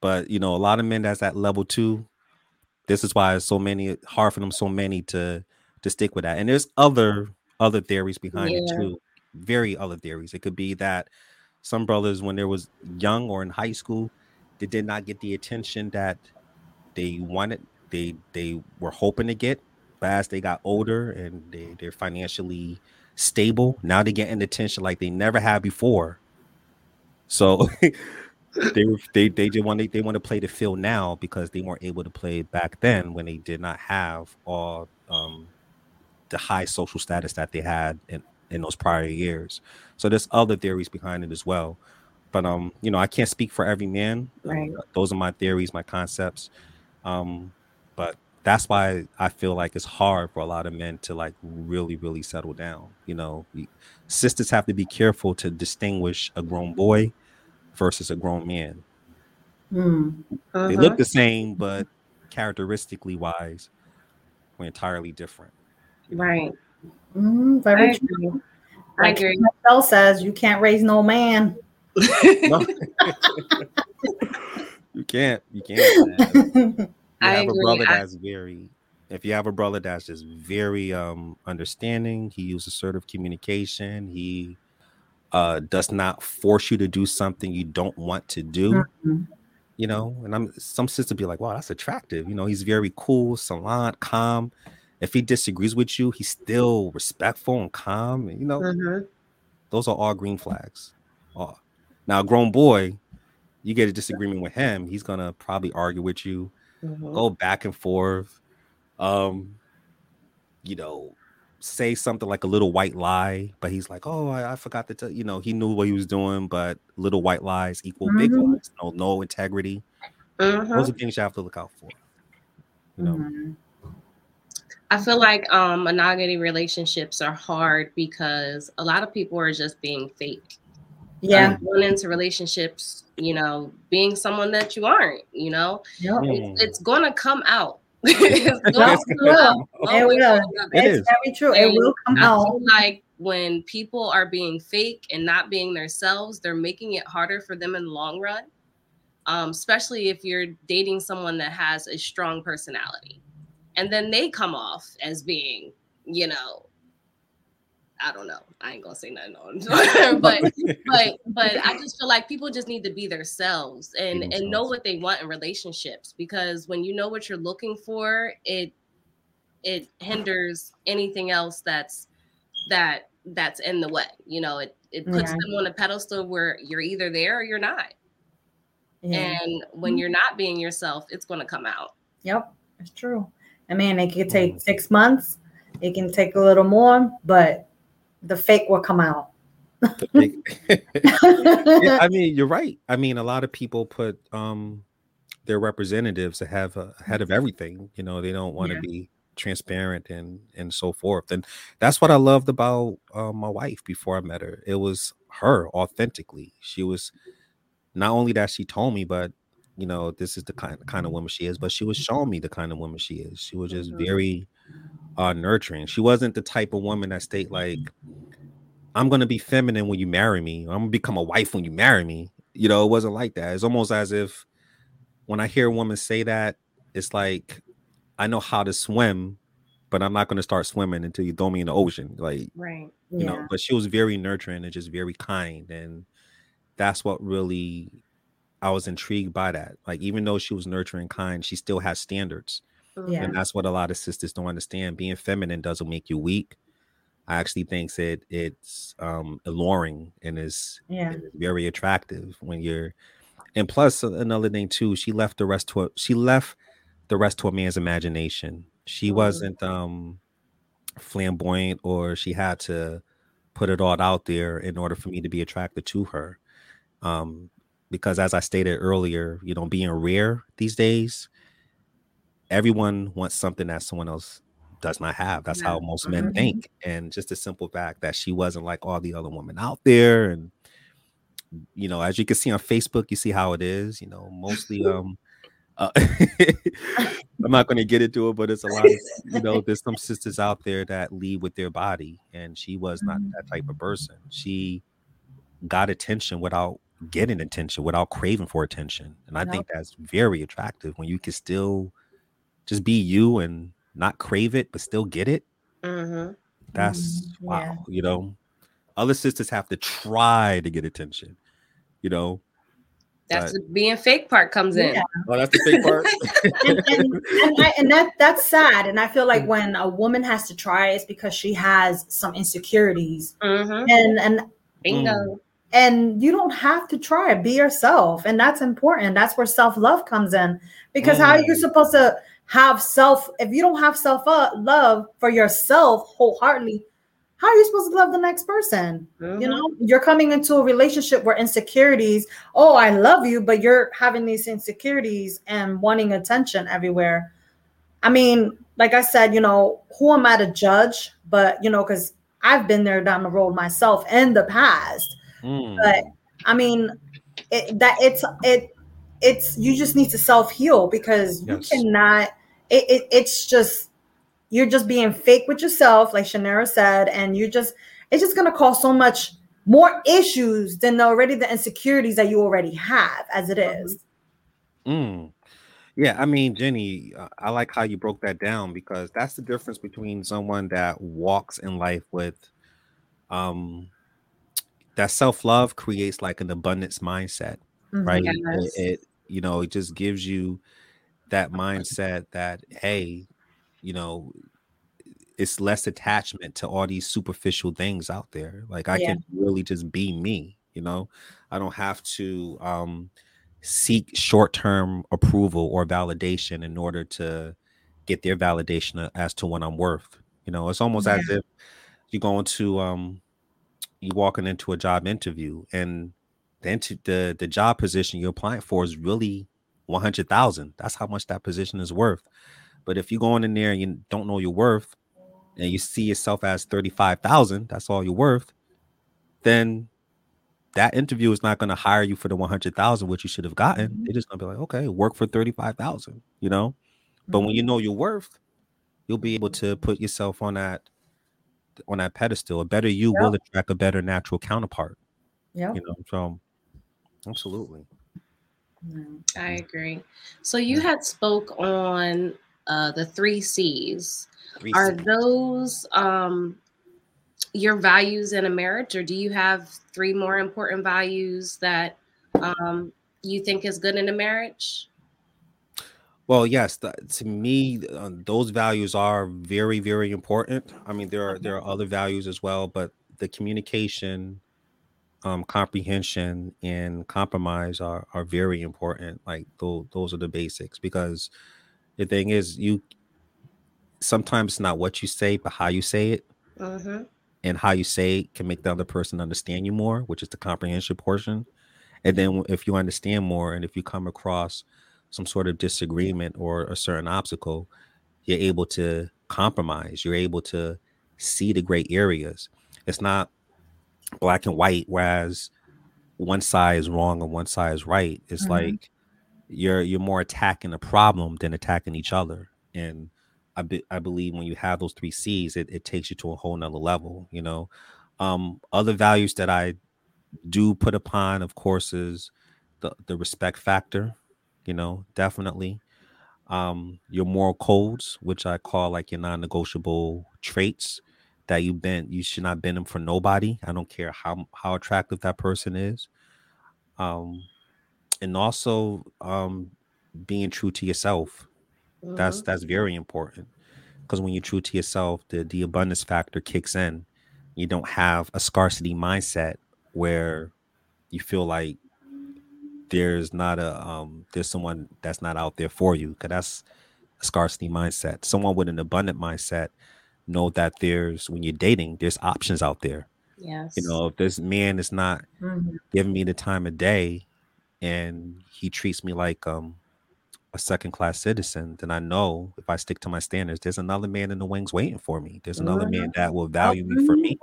but you know, a lot of men that's at level two. This is why it's so many hard for them, so many to to stick with that. And there's other other theories behind yeah. it too. Very other theories. It could be that some brothers, when they was young or in high school, they did not get the attention that they wanted. They they were hoping to get. As they got older and they, they're financially stable, now they're getting attention like they never had before. So they they they just want to they want to play the field now because they weren't able to play back then when they did not have all um, the high social status that they had in in those prior years. So there's other theories behind it as well. But um, you know, I can't speak for every man. Right. Uh, those are my theories, my concepts. Um, but that's why I feel like it's hard for a lot of men to like really, really settle down. You know, sisters have to be careful to distinguish a grown boy versus a grown man. Mm. Uh-huh. They look uh-huh. the same, but characteristically wise, we're entirely different. Right. Mm, very I true. Agree. Like I agree. Michelle says, you can't raise no man. you can't. You can't. I have agree. a brother that's very. If you have a brother that's just very um understanding, he uses assertive communication. He uh, does not force you to do something you don't want to do. Mm-hmm. You know, and I'm some sisters be like, wow, that's attractive. You know, he's very cool, salon, calm. If he disagrees with you, he's still respectful and calm. And, you know, mm-hmm. those are all green flags. Oh. Now, a grown boy, you get a disagreement with him, he's gonna probably argue with you, mm-hmm. go back and forth. Um, you know, say something like a little white lie, but he's like, "Oh, I, I forgot to tell you know he knew what he was doing, but little white lies equal mm-hmm. big lies. No, no integrity. Mm-hmm. Those are things you have to look out for. You know. Mm-hmm. I feel like um, monogamy relationships are hard because a lot of people are just being fake. Yeah, um, going into relationships, you know, being someone that you aren't. You know, yep. it's, it's going to come out it will. It will. it's very true. And it will come out. Like when people are being fake and not being themselves, they're making it harder for them in the long run. Um, especially if you're dating someone that has a strong personality, and then they come off as being, you know, I don't know. I ain't gonna say nothing on, but but but I just feel like people just need to be themselves and and know what they want in relationships because when you know what you're looking for, it it hinders anything else that's that that's in the way. You know, it it puts yeah. them on a pedestal where you're either there or you're not. Yeah. And when you're not being yourself, it's going to come out. Yep, it's true. I mean, it could take mm. six months. It can take a little more, but the fake will come out. yeah, I mean, you're right. I mean, a lot of people put um their representatives ahead of, ahead of everything. You know, they don't want to yeah. be transparent and and so forth. And that's what I loved about uh, my wife before I met her. It was her authentically. She was not only that she told me, but you know, this is the kind kind of woman she is. But she was showing me the kind of woman she is. She was just mm-hmm. very uh nurturing. She wasn't the type of woman that state like, I'm gonna be feminine when you marry me. I'm gonna become a wife when you marry me. You know, it wasn't like that. It's almost as if when I hear a woman say that, it's like I know how to swim, but I'm not gonna start swimming until you throw me in the ocean. Like, right. You know, but she was very nurturing and just very kind. And that's what really I was intrigued by that. Like, even though she was nurturing kind, she still has standards. Yeah. And that's what a lot of sisters don't understand. Being feminine doesn't make you weak. I actually think that it's um alluring and is yeah. very attractive when you're and plus another thing too, she left the rest to a, she left the rest to a man's imagination. She mm-hmm. wasn't um flamboyant or she had to put it all out there in order for me to be attracted to her. Um because as I stated earlier, you know, being rare these days, everyone wants something that someone else does not have. That's yeah. how most men mm-hmm. think. And just the simple fact that she wasn't like all the other women out there. And you know, as you can see on Facebook, you see how it is, you know, mostly um uh, I'm not going to get into it, but it's a lot of, you know, there's some sisters out there that lead with their body, and she was not that type of mm-hmm. person. She got attention without getting attention, without craving for attention. And I think that's very attractive when you can still just be you and not crave it, but still get it. Mm-hmm. That's mm-hmm. wow. Yeah. You know, other sisters have to try to get attention. You know, that's but, the being fake part comes in. Yeah. Oh, that's the fake part. and, and, and, I, and, that that's sad. And I feel like when a woman has to try, it's because she has some insecurities. Mm-hmm. And and bingo. Mm. And you don't have to try. Be yourself, and that's important. That's where self love comes in. Because mm. how are you mm. supposed to have self if you don't have self love for yourself wholeheartedly how are you supposed to love the next person mm-hmm. you know you're coming into a relationship where insecurities oh i love you but you're having these insecurities and wanting attention everywhere i mean like i said you know who am i to judge but you know because i've been there down the road myself in the past mm. but i mean it, that it's it it's you just need to self heal because yes. you cannot it, it, it's just you're just being fake with yourself, like Chaniera said, and you're just it's just gonna cause so much more issues than already the insecurities that you already have as it is. Mm. Yeah, I mean, Jenni, uh, I like how you broke that down because that's the difference between someone that walks in life with um that self-love creates like an abundance mindset, mm-hmm. right? Yes. It, it you know, it just gives you that mindset that hey, you know, it's less attachment to all these superficial things out there. Like I yeah. can really just be me, you know. I don't have to um seek short-term approval or validation in order to get their validation as to what I'm worth. You know, it's almost yeah. as if you're going to um you walking into a job interview and the the the job position you're applying for is really 100,000. That's how much that position is worth. But if you're going in there and you don't know your worth and you see yourself as 35,000, that's all you're worth, then that interview is not going to hire you for the 100,000 which you should have gotten. Mm-hmm. They're just going to be like, "Okay, work for 35,000," you know? But when you mm-hmm. know your worth, you'll be able to put yourself on that on that pedestal. A better you yep. will attract a better natural counterpart. Yeah. You know, so absolutely. I agree. So you had spoke on uh, the three C's. Three Are C's. those um, your values in a marriage, or do you have three more important values that um, you think is good in a marriage? Well, yes. The, to me, uh, those values are very, very important. I mean, there are there are other values as well, but the communication, um, comprehension and compromise are are very important. Like those those are the basics because the thing is you sometimes it's not what you say, but how you say it. Mm-hmm. And how you say it can make the other person understand you more, which is the comprehension portion. And then if you understand more and if you come across some sort of disagreement or a certain obstacle, you're able to compromise. You're able to see the gray areas. It's not black and white, whereas one side is wrong and one side is right. It's mm-hmm. like you're you're more attacking the problem than attacking each other. And I, be, I believe when you have those three C's, it, it takes you to a whole nother level, you know. Um, other values that I do put upon, of course, is the, the respect factor, you know, definitely. Um, your moral codes, which I call like your non-negotiable traits that you bend, you should not bend them for nobody. I don't care how how attractive that person is. Um, and also um being true to yourself. Mm-hmm. That's that's very important because when you're true to yourself, the the abundance factor kicks in. You don't have a scarcity mindset where you feel like there's not a um there's someone that's not out there for you because that's a scarcity mindset. Someone with an abundant mindset know that there's when you're dating, there's options out there. Yes. You know, if this man is not mm-hmm. giving me the time of day and he treats me like um a second class citizen, then I know if I stick to my standards, there's another man in the wings waiting for me. There's another mm-hmm. man that will value me for me.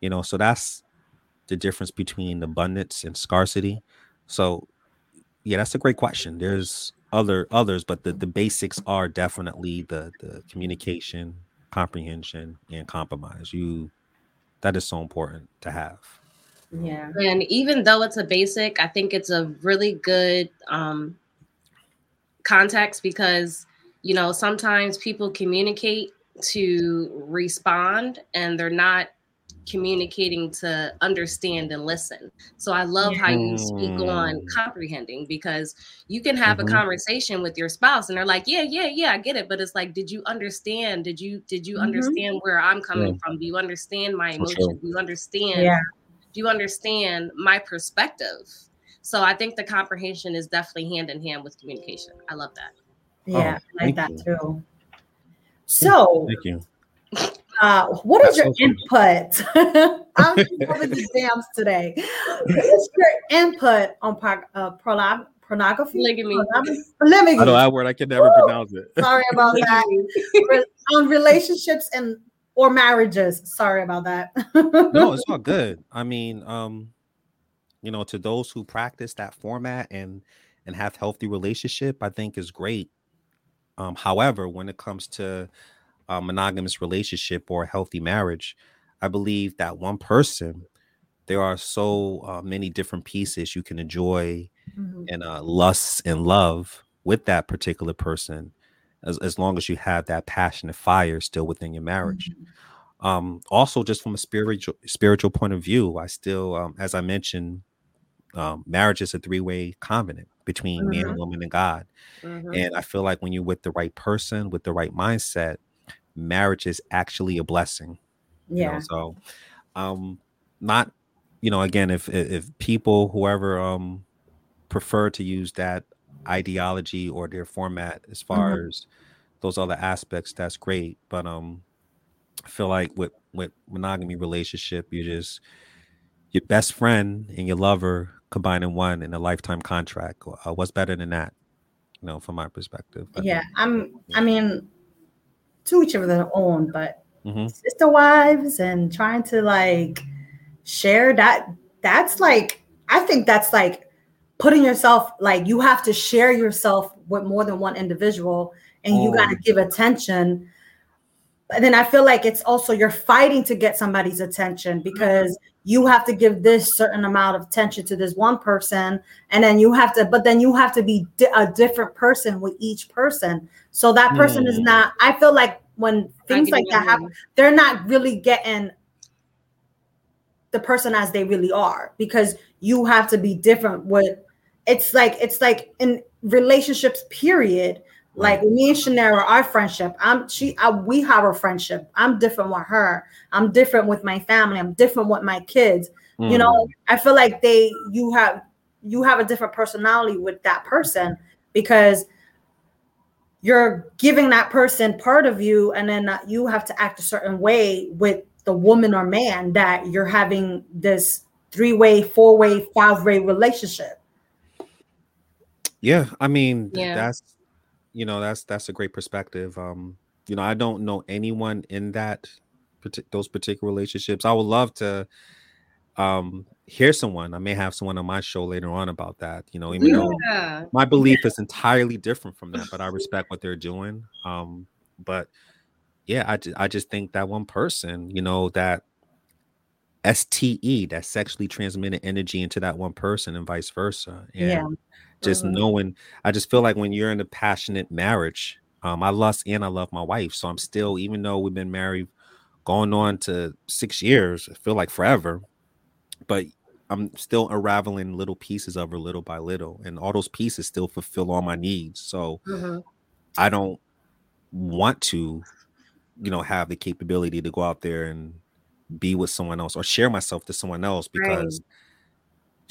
You know, so that's the difference between abundance and scarcity. So yeah, that's a great question. There's other others, but the, the basics are definitely the the communication, comprehension, and compromise. You that is so important to have. Yeah. And even though it's a basic, I think it's a really good um, context because, you know, sometimes people communicate to respond and they're not communicating to understand and listen. So I love how you speak on mm. comprehending because you can have mm-hmm. a conversation with your spouse and they're like, "Yeah, yeah, yeah, I get it." But it's like, "Did you understand? Did you did you mm-hmm. understand where I'm coming yeah. from? Do you understand my emotion? Sure. Do you understand yeah. do you understand my perspective?" So I think the comprehension is definitely hand in hand with communication. I love that. Yeah, oh, I like that you. too. So, thank you. Uh, what is That's your input? I'm having exams today. What is your input on uh, prolog- pornography? Polygamy. Polygamy. I know that word. I can never Woo! pronounce it. Sorry about that. on relationships and or marriages. Sorry about that. no, it's all good. I mean, um, you know, to those who practice that format and and have healthy relationship, I think is great. Um, however, when it comes to a monogamous relationship or a healthy marriage, I believe that one person, there are so uh, many different pieces you can enjoy mm-hmm. and uh, lust and love with that particular person, as, as long as you have that passionate fire still within your marriage. Mm-hmm. Um, also, just from a spiritual spiritual point of view, I still, um, as I mentioned, um, marriage is a three way covenant between mm-hmm. man, woman, and God. Mm-hmm. And I feel like when you're with the right person, with the right mindset, marriage is actually a blessing. Yeah. You know? So, um, not, you know, again, if if people, whoever, um, prefer to use that ideology or their format as far mm-hmm. as those other aspects, that's great. But um, I feel like with with monogamy relationship, you just your best friend and your lover combining one in a lifetime contract. Uh, what's better than that? You know, from my perspective. yeah, I'm. I mean, to each of their own, but mm-hmm. sister wives and trying to like share that that's like I think that's like putting yourself like you have to share yourself with more than one individual and oh. you got to give attention. But then I feel like it's also you're fighting to get somebody's attention because you have to give this certain amount of attention to this one person and then you have to but then you have to be di- a different person with each person. So that person mm. is not i feel like when things like that happen they're not really getting the person as they really are because you have to be different with it's like it's like in relationships period like me and Chaniera, our friendship, I'm she I, we have a friendship. I'm different with her. I'm different with my family. I'm different with my kids. Mm. You know, mm. I feel like they you have you have a different personality with that person because you're giving that person part of you and then you have to act a certain way with the woman or man that you're having this three-way, four-way, five-way relationship. Yeah, I mean yeah. that's you know that's that's a great perspective um you know i don't know anyone in that those particular relationships i would love to um hear someone i may have someone on my show later on about that you know even yeah. though my belief is entirely different from that but i respect what they're doing um but yeah, I, I just think that one person, you know, that STE, that sexually transmitted energy into that one person and vice versa. And yeah. Just mm-hmm. knowing, I just feel like when you're in a passionate marriage, um, I lust and I love my wife. So I'm still, even though we've been married going on to six years, I feel like forever, but I'm still unraveling little pieces of her little by little. And all those pieces still fulfill all my needs. So mm-hmm. I don't want to, you know, have the capability to go out there and be with someone else or share myself to someone else because right.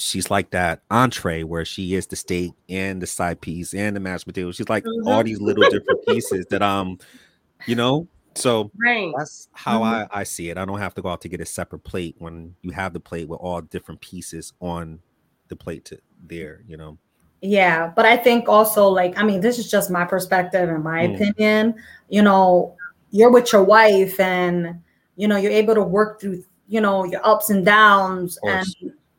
She's like that entree where she is the steak and the side piece and the mashed potatoes. She's like mm-hmm. all these little different pieces that um, you know. So right. that's how mm-hmm. I, I see it. I don't have to go out to get a separate plate when you have the plate with all different pieces on the plate to there, you know. Yeah, but I think also like I mean, this is just my perspective and my mm. opinion. You know, you're with your wife and you know you're able to work through you know your ups and downs and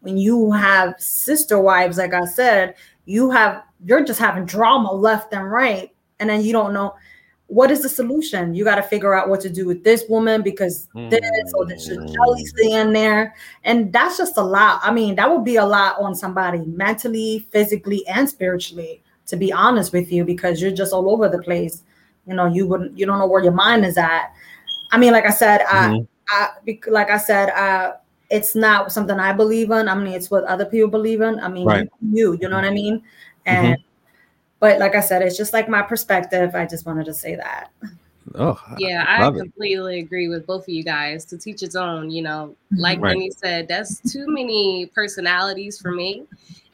when you have sister wives like i said you have you're just having drama left and right. And then you don't know what is the solution. You got to figure out what to do with this woman because mm. this or there's a jealousy in there. And that's just a lot. I mean that would be a lot on somebody mentally physically and spiritually to be honest with you because you're just all over the place. You know you wouldn't you don't know where your mind is at. I mean, like I said, mm-hmm. I, I, like I said, uh, it's not something I believe in. I mean, it's what other people believe in. I mean, right. you, you know what I mean? Mm-hmm. And, mm-hmm. but like I said, it's just like my perspective. I just wanted to say that. Oh, yeah, I, completely it. agree with both of you guys. To teach its own, you know, like right. Benny said, that's too many personalities for me.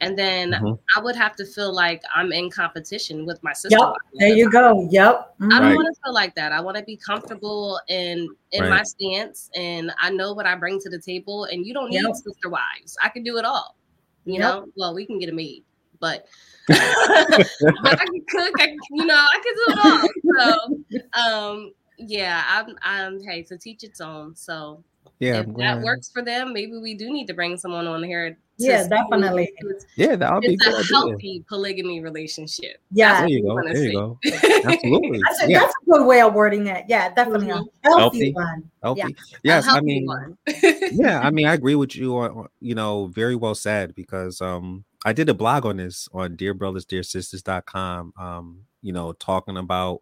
And then mm-hmm. I would have to feel like I'm in competition with my sister. Yep. There you go. Yep. I don't right. want to feel like that. I want to be comfortable in in right. my stance, and I know what I bring to the table. And you don't need yep. sister wives. I can do it all. You yep. know, well, we can get a maid, but but I can cook. I, you know, I can do it all. So, um, yeah, I'm, I'm. Hey, to teach its own. So, yeah, if that works for them, maybe we do need to bring someone on here. Yeah, definitely. Yeah, that would be it's a idea. healthy polygamy relationship. Yeah, there you go. There you go. Absolutely. that's, a, yeah. that's, a, good way of wording it. Yeah, definitely mm-hmm. a healthy, healthy one. Healthy. Yeah. Yes, I mean, yeah, I mean, I agree with you. On, you know, very well said because um, I did a blog on this on Dear Brothers, Dear Sisters.com, um, you know, talking about,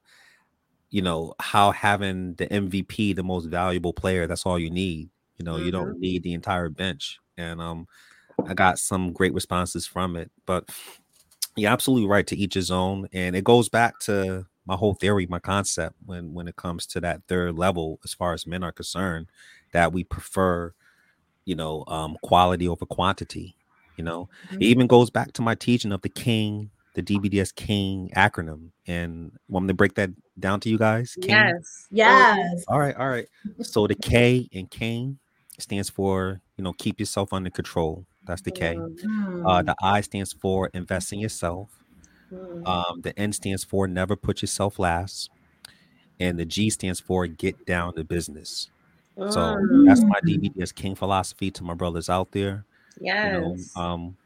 you know, how having the MVP, the most valuable player, that's all you need. You know, mm-hmm. you don't mm-hmm. need the entire bench. And um, I got some great responses from it. But you're absolutely right to each his own. And it goes back to my whole theory, my concept when when it comes to that third level, as far as men are concerned, that we prefer, you know, um, quality over quantity you know, mm-hmm. it even goes back to my teaching of the King, the DBDS King acronym. And want me to break that down to you guys? King? Yes. Yes. All right. All right. So the K in King stands for, you know, keep yourself under control. That's the K. Uh, the I stands for invest in yourself. Mm-hmm. Um, the N stands for never put yourself last. And the G stands for get down to business. So that's my DBDS mm. King philosophy to my brothers out there. Yes. You know, um,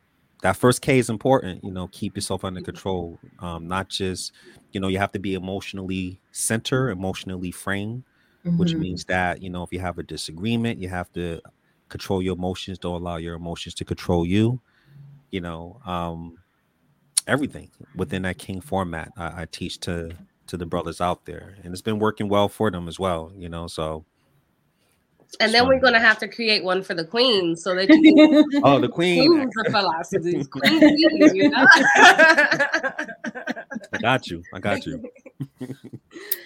that first K is important. You know, keep yourself under control. Um, not just, you know, you have to be emotionally center, emotionally framed, mm-hmm. which means that you know if you have a disagreement, you have to control your emotions. Don't allow your emotions to control you. You know, um, everything within that King format. I, I teach to to the brothers out there, and it's been working well for them as well. You know, so and then we're gonna have to create one for the queen so that you can oh the queen philosophies. Queen you know? I got you. I got you.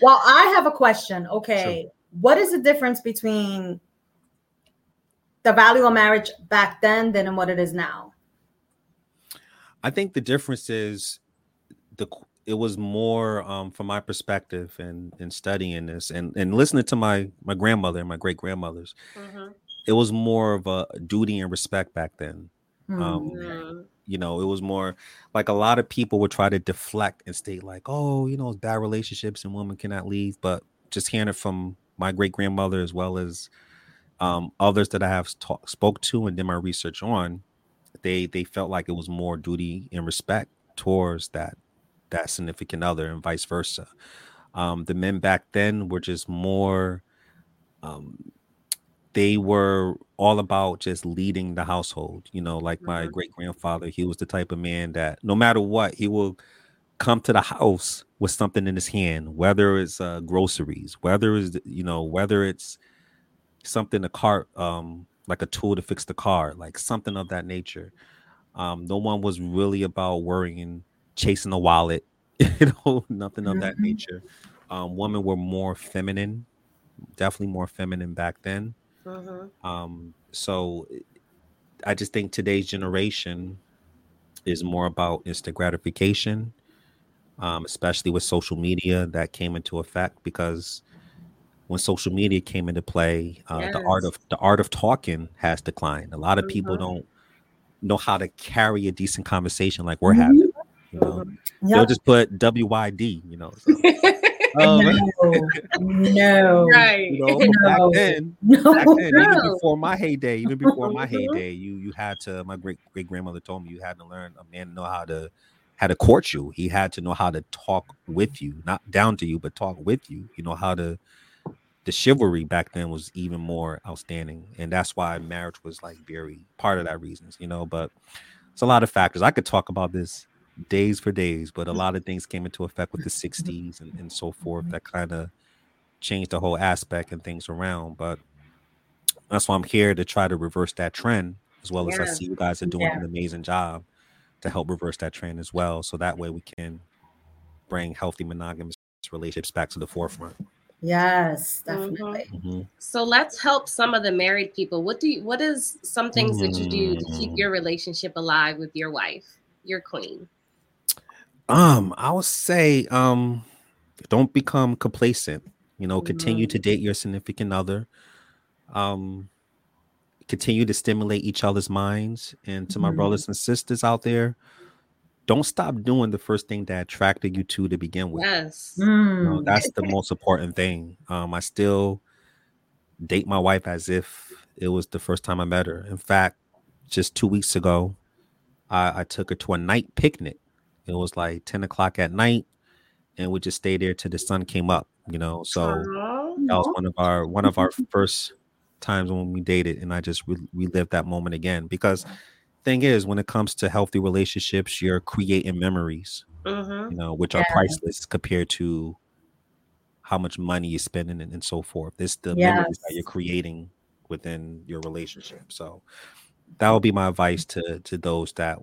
well, I have a question. Okay. Sure. What is the difference between the value of marriage back then than in what it is now? I think the difference is the it was more um, from my perspective and in, in studying this and and listening to my my grandmother and my great grandmothers mm-hmm. it was more of a duty and respect back then mm-hmm. um, you know it was more like a lot of people would try to deflect and state like oh you know bad relationships and women cannot leave but just hearing it from my great grandmother as well as um, others that i have talk, spoke to and did my research on they they felt like it was more duty and respect towards that that significant other and vice versa. Um, the men back then were just more. Um, they were all about just leading the household. You know, like my Mhm. great grandfather, he was the type of man that no matter what, he will come to the house with something in his hand, whether it's uh, groceries, whether it's you know, whether it's something to car, um, like a tool to fix the car, like something of that nature. Um, no one was really about worrying, chasing a wallet, you know, nothing of that Mhm. nature. Um, women were more feminine, definitely more feminine back then. Mhm. Um, so I just think today's generation is more about instant gratification, um, especially with social media that came into effect because when social media came into play, uh, the art of the art of talking has declined. A lot of people Mhm. don't know how to carry a decent conversation like we're Mhm. having. You know, Mhm. they'll just put WYD. You know, so, um, no, no, right. you know, back No. then no. back then, even before my heyday, even before my Mhm. heyday, you you had to. My great great grandmother told me you had to learn a man to know how to how to court you. He had to know how to talk with you, not down to you, but talk with you. You know how to. The chivalry back then was even more outstanding, and that's why marriage was like very part of that reasons. You know, but it's a lot of factors. I could talk about this days for days, but a mm-hmm. lot of things came into effect with the mm-hmm. '60s and, and so forth mm-hmm. that kind of changed the whole aspect and things around. But that's why I'm here to try to reverse that trend, as well as I see you guys are doing Yeah. an amazing job to help reverse that trend as well. So that way we can bring healthy monogamous relationships back to the forefront. Yes, Mhm. definitely. Mhm. So let's help some of the married people. What do you, what is some things that you do to keep Mm. your relationship alive with your wife, your queen? Um, I would say, um, don't become complacent. You know, continue Mhm. to date your significant other. Um, continue to stimulate each other's minds. And to my Mhm. brothers and sisters out there, don't stop doing the first thing that attracted you to to begin with. Yes. You know, Mm. that's the most important thing. Um, I still date my wife as if it was the first time I met her. In fact, just two weeks ago, I, I took her to a night picnic. It was like 10 o'clock at night, and we just stayed there till the sun came up, you know. So Aw. that was one of our one of our first times when we dated, and I just re- relived that moment again. Because thing is, when it comes to healthy relationships, you're creating memories, Mhm. you know, which are priceless compared to how much money you're spending and, and so forth. It's the memories that you're creating within your relationship. So that would be my advice to to those that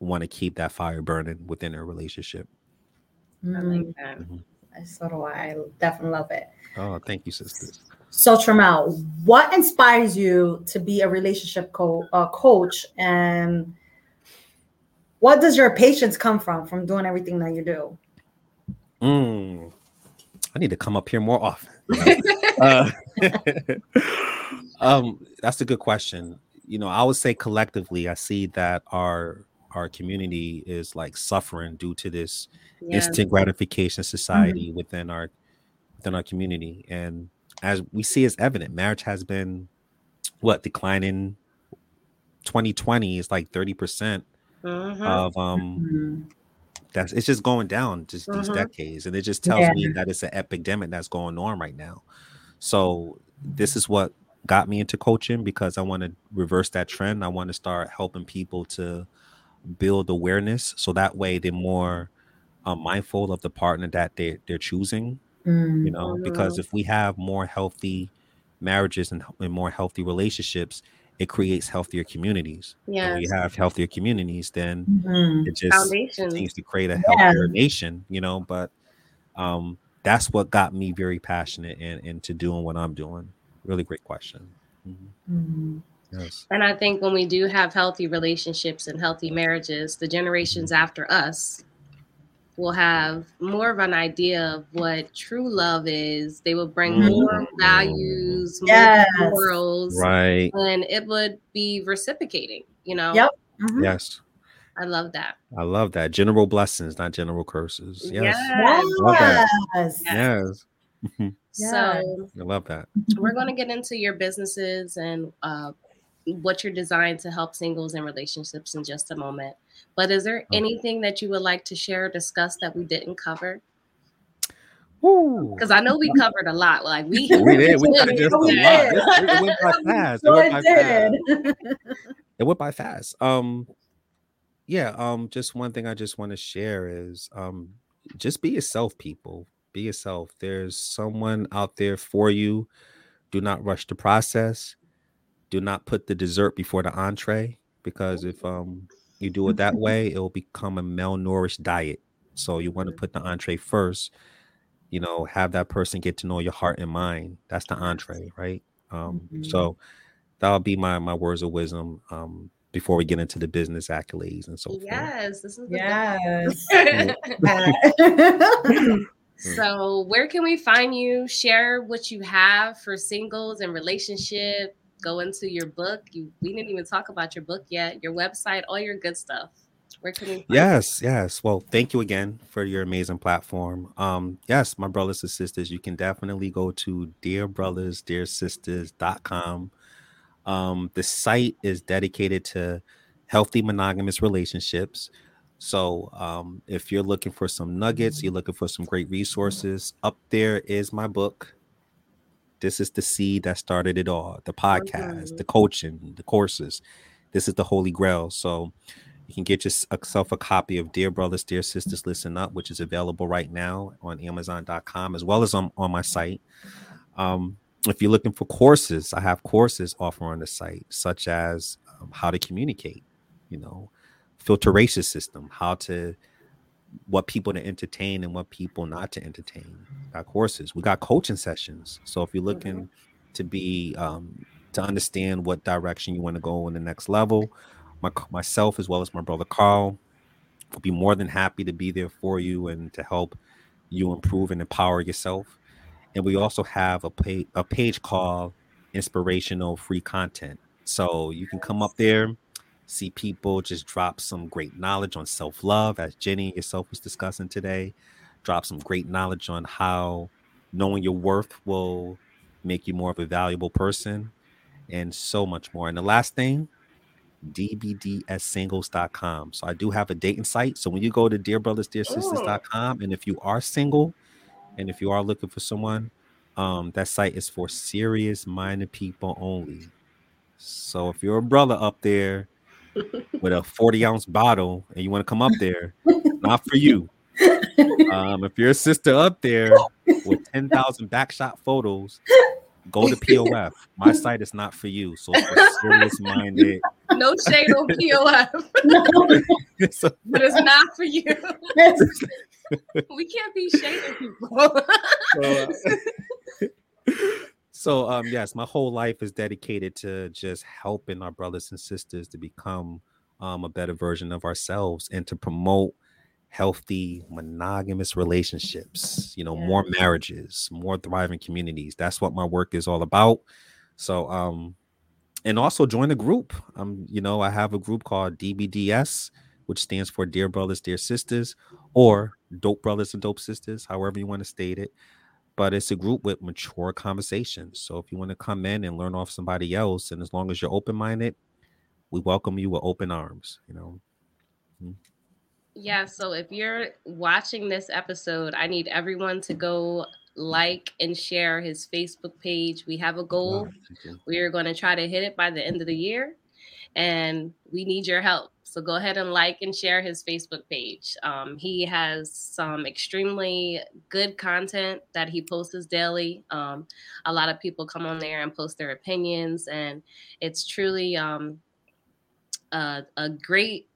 want to keep that fire burning within their relationship. I like that. So do I. I definitely love it. Oh, thank you, sisters. So Treamell, what inspires you to be a relationship co- uh, coach, and what does your patience come from from doing everything that you do? Mm, I need to come up here more often. uh, um, that's a good question. You know, I would say collectively, I see that our our community is like suffering due to this Yeah. instant gratification society within our within our community, and as we see, is evident. Marriage has been what declining. 2020 is like 30 percent Mhm. of um Mm. that's it's just going down just these Mhm. decades and it just tells Yeah. me that it's an epidemic that's going on right now so this is what got me into coaching because i want to reverse that trend i want to start helping people to build awareness so that way they're more uh, mindful of the partner that they, they're choosing you Mm. know because if we have more healthy marriages and, and more healthy relationships it creates healthier communities Yeah. when you have healthier communities then Mhm. it just Foundation. continues to create a Yeah. healthier nation, you know. But um, that's what got me very passionate and into doing what I'm doing. Really great question. Mhm. Mhm. Yes. And I think when we do have healthy relationships and healthy marriages, the generations after us will have more of an idea of what true love is. They will bring Mhm. more values, Yes. more morals, Right. and it would be reciprocating, you know? Yep. Mhm. Yes. I love that. I love that. General blessings, not general curses. Yes. Yes. Love that. Yes. Yes. Mhm. So I love that. we're going to get into your businesses and uh, what you're designed to help singles and relationships in just a moment. But is there Okay. anything that you would like to share or discuss that we didn't cover? Because I know we covered a lot. Like we, we did. We covered just a lot. It, went by fast. It went by fast. It went by fast. Um, yeah. Um, just one thing I just want to share is um, just be yourself, people. Be yourself. There's someone out there for you. Do not rush the process. Do not put the dessert before the entree because if um you do it that way, it will become a malnourished diet. So you want to put the entree first. You know, have that person get to know your heart and mind. That's the entree, right? Um, mm-hmm. so that'll be my my words of wisdom. Um, before we get into the business accolades and so yes, forth. This is yes, yes. so where can we find you? Share what you have for singles and relationship. Go into your book. You we didn't even talk about your book yet. Your website, all your good stuff. Where can we? yes, yes. Well, thank you again for your amazing platform. Um, yes, my brothers and sisters, you can definitely go to dearbrothersdearsisters.com um, the site is dedicated to healthy monogamous relationships. So um, if you're looking for some nuggets, you're looking for some great resources, up there is my book. This is the seed that started it all the podcast, mm-hmm. the coaching, the courses. This is the holy grail. So you can get yourself a copy of Dear Brothers, Dear Sisters, Listen Up, which is available right now on Amazon.com as well as on, on my site. Um, if you're looking for courses, I have courses offer on the site, such as um, how to communicate, you know, filtration system, how to what people to entertain and what people not to entertain. Got courses. We got coaching sessions. So if you're looking mm-hmm. to be um, to understand what direction you want to go in the next level, my, myself as well as my brother Carl will be more than happy to be there for you and to help you improve and empower yourself and we also have a page a page called inspirational free content so you can come up there see people just drop some great knowledge on self-love as Jenni yourself was discussing today. Drop some great knowledge on how knowing your worth will make you more of a valuable person and so much more. And the last thing dbdssingles.com so i do have a dating site. So when you go to dearbrothersdearsisters.com and if you are single and if you are looking for someone, um, that site is for serious minded people only. So if you're a brother up there with a 40 ounce bottle and you want to come up there, not for you. Um, if you're a sister up there with 10,000 backshot photos, go to POF. My site is not for you. So for serious minded. No shade on POF. no. but it's not for you. we can't be shading people. uh, so um yes, my whole life is dedicated to just helping our brothers and sisters to become um, a better version of ourselves and to promote healthy monogamous relationships you know yeah. more marriages more thriving communities. That's what my work is all about. So um and also join the group. Um you know i have a group called dbds which stands for dear brothers dear sisters or dope brothers and dope sisters however you want to state it but it's a group with mature conversations so if you want to come in and learn off somebody else and as long as you're open-minded we welcome you with open arms you know mm-hmm. Yeah, so if you're watching this episode, I need everyone to go like and share his Facebook page. We have a goal. we are going to try to hit it by the end of the year, and we need your help. So go ahead and like and share his Facebook page. Um, he has some extremely good content that he posts daily. Um, a lot of people come on there and post their opinions, and it's truly um, a, a great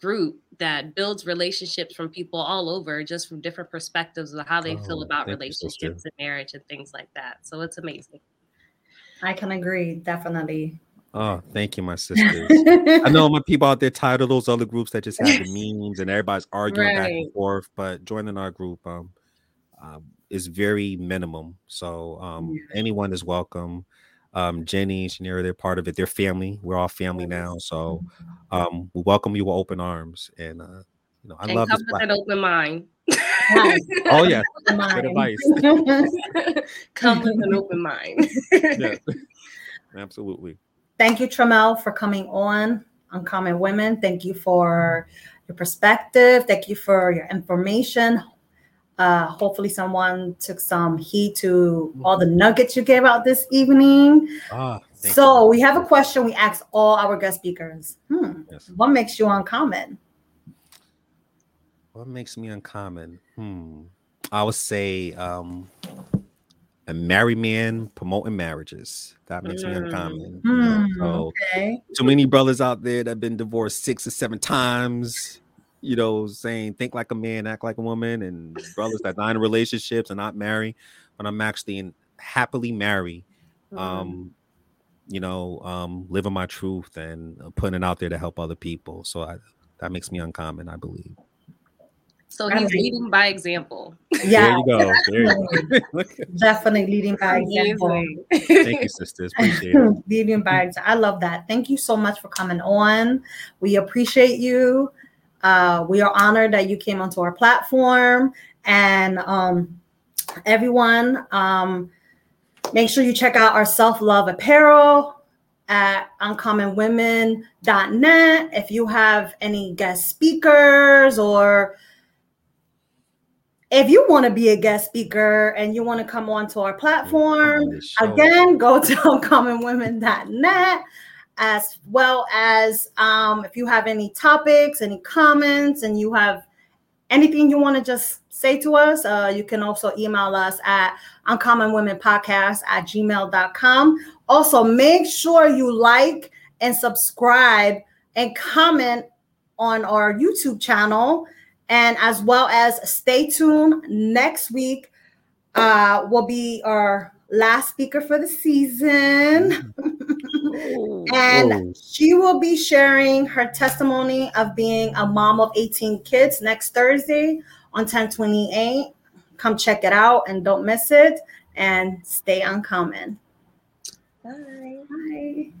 group that builds relationships from people all over, just from different perspectives of how they oh, feel about relationships and marriage and things like that. So it's amazing. I can agree, definitely. Oh, thank you, my sisters. I know my people out there tired of those other groups that just have the memes and everybody's arguing right. back and forth. But joining our group um, um is very minimum. So um, yeah. anyone is welcome um, Jenni, Chaniera, they're part of it. They're family. We're all family now. So um, we welcome you with open arms. And uh, you know, I and love come with an open mind. oh yeah, good advice. come with an open mind. yeah, absolutely. Thank you, Treamell, for coming on Uncommon Women. Thank you for your perspective. Thank you for your information. Uh, hopefully, someone took some heed to all the nuggets you gave out this evening. Ah, so, you. we have a question we ask all our guest speakers. Hmm. Yes. What makes you uncommon? What makes me uncommon? Hmm. I would say um, a married man promoting marriages. That makes mm. me uncommon. Mm, you know? so, okay. Too many brothers out there that have been divorced six or seven times you know, saying think like a man, act like a woman, and brothers that are in relationships and not married, but I'm actually in, happily married. Mm-hmm. Um, you know, um, living my truth and uh, putting it out there to help other people. So I, that makes me uncommon, I believe. So he's leading by example. Yeah, there you go. There you go. Definitely leading by example. Thank you, sisters. Appreciate it. leading by example. I love that. Thank you so much for coming on. We appreciate you. Uh, we are honored that you came onto our platform and um, everyone um, make sure you check out our self-love apparel at uncommonwomen.net if you have any guest speakers or if you want to be a guest speaker and you want to come onto our platform again go to uncommonwomen.net as well as um, if you have any topics, any comments, and you have anything you want to just say to us, uh, you can also email us at uncommonwomenpodcast at gmail.com. Also, make sure you like and subscribe and comment on our YouTube channel. And as well as stay tuned next week uh, will be our last speaker for the season. and Whoa. she will be sharing her testimony of being a mom of 18 kids next Thursday on 1028. Come check it out and don't miss it and stay uncommon. Bye. Bye.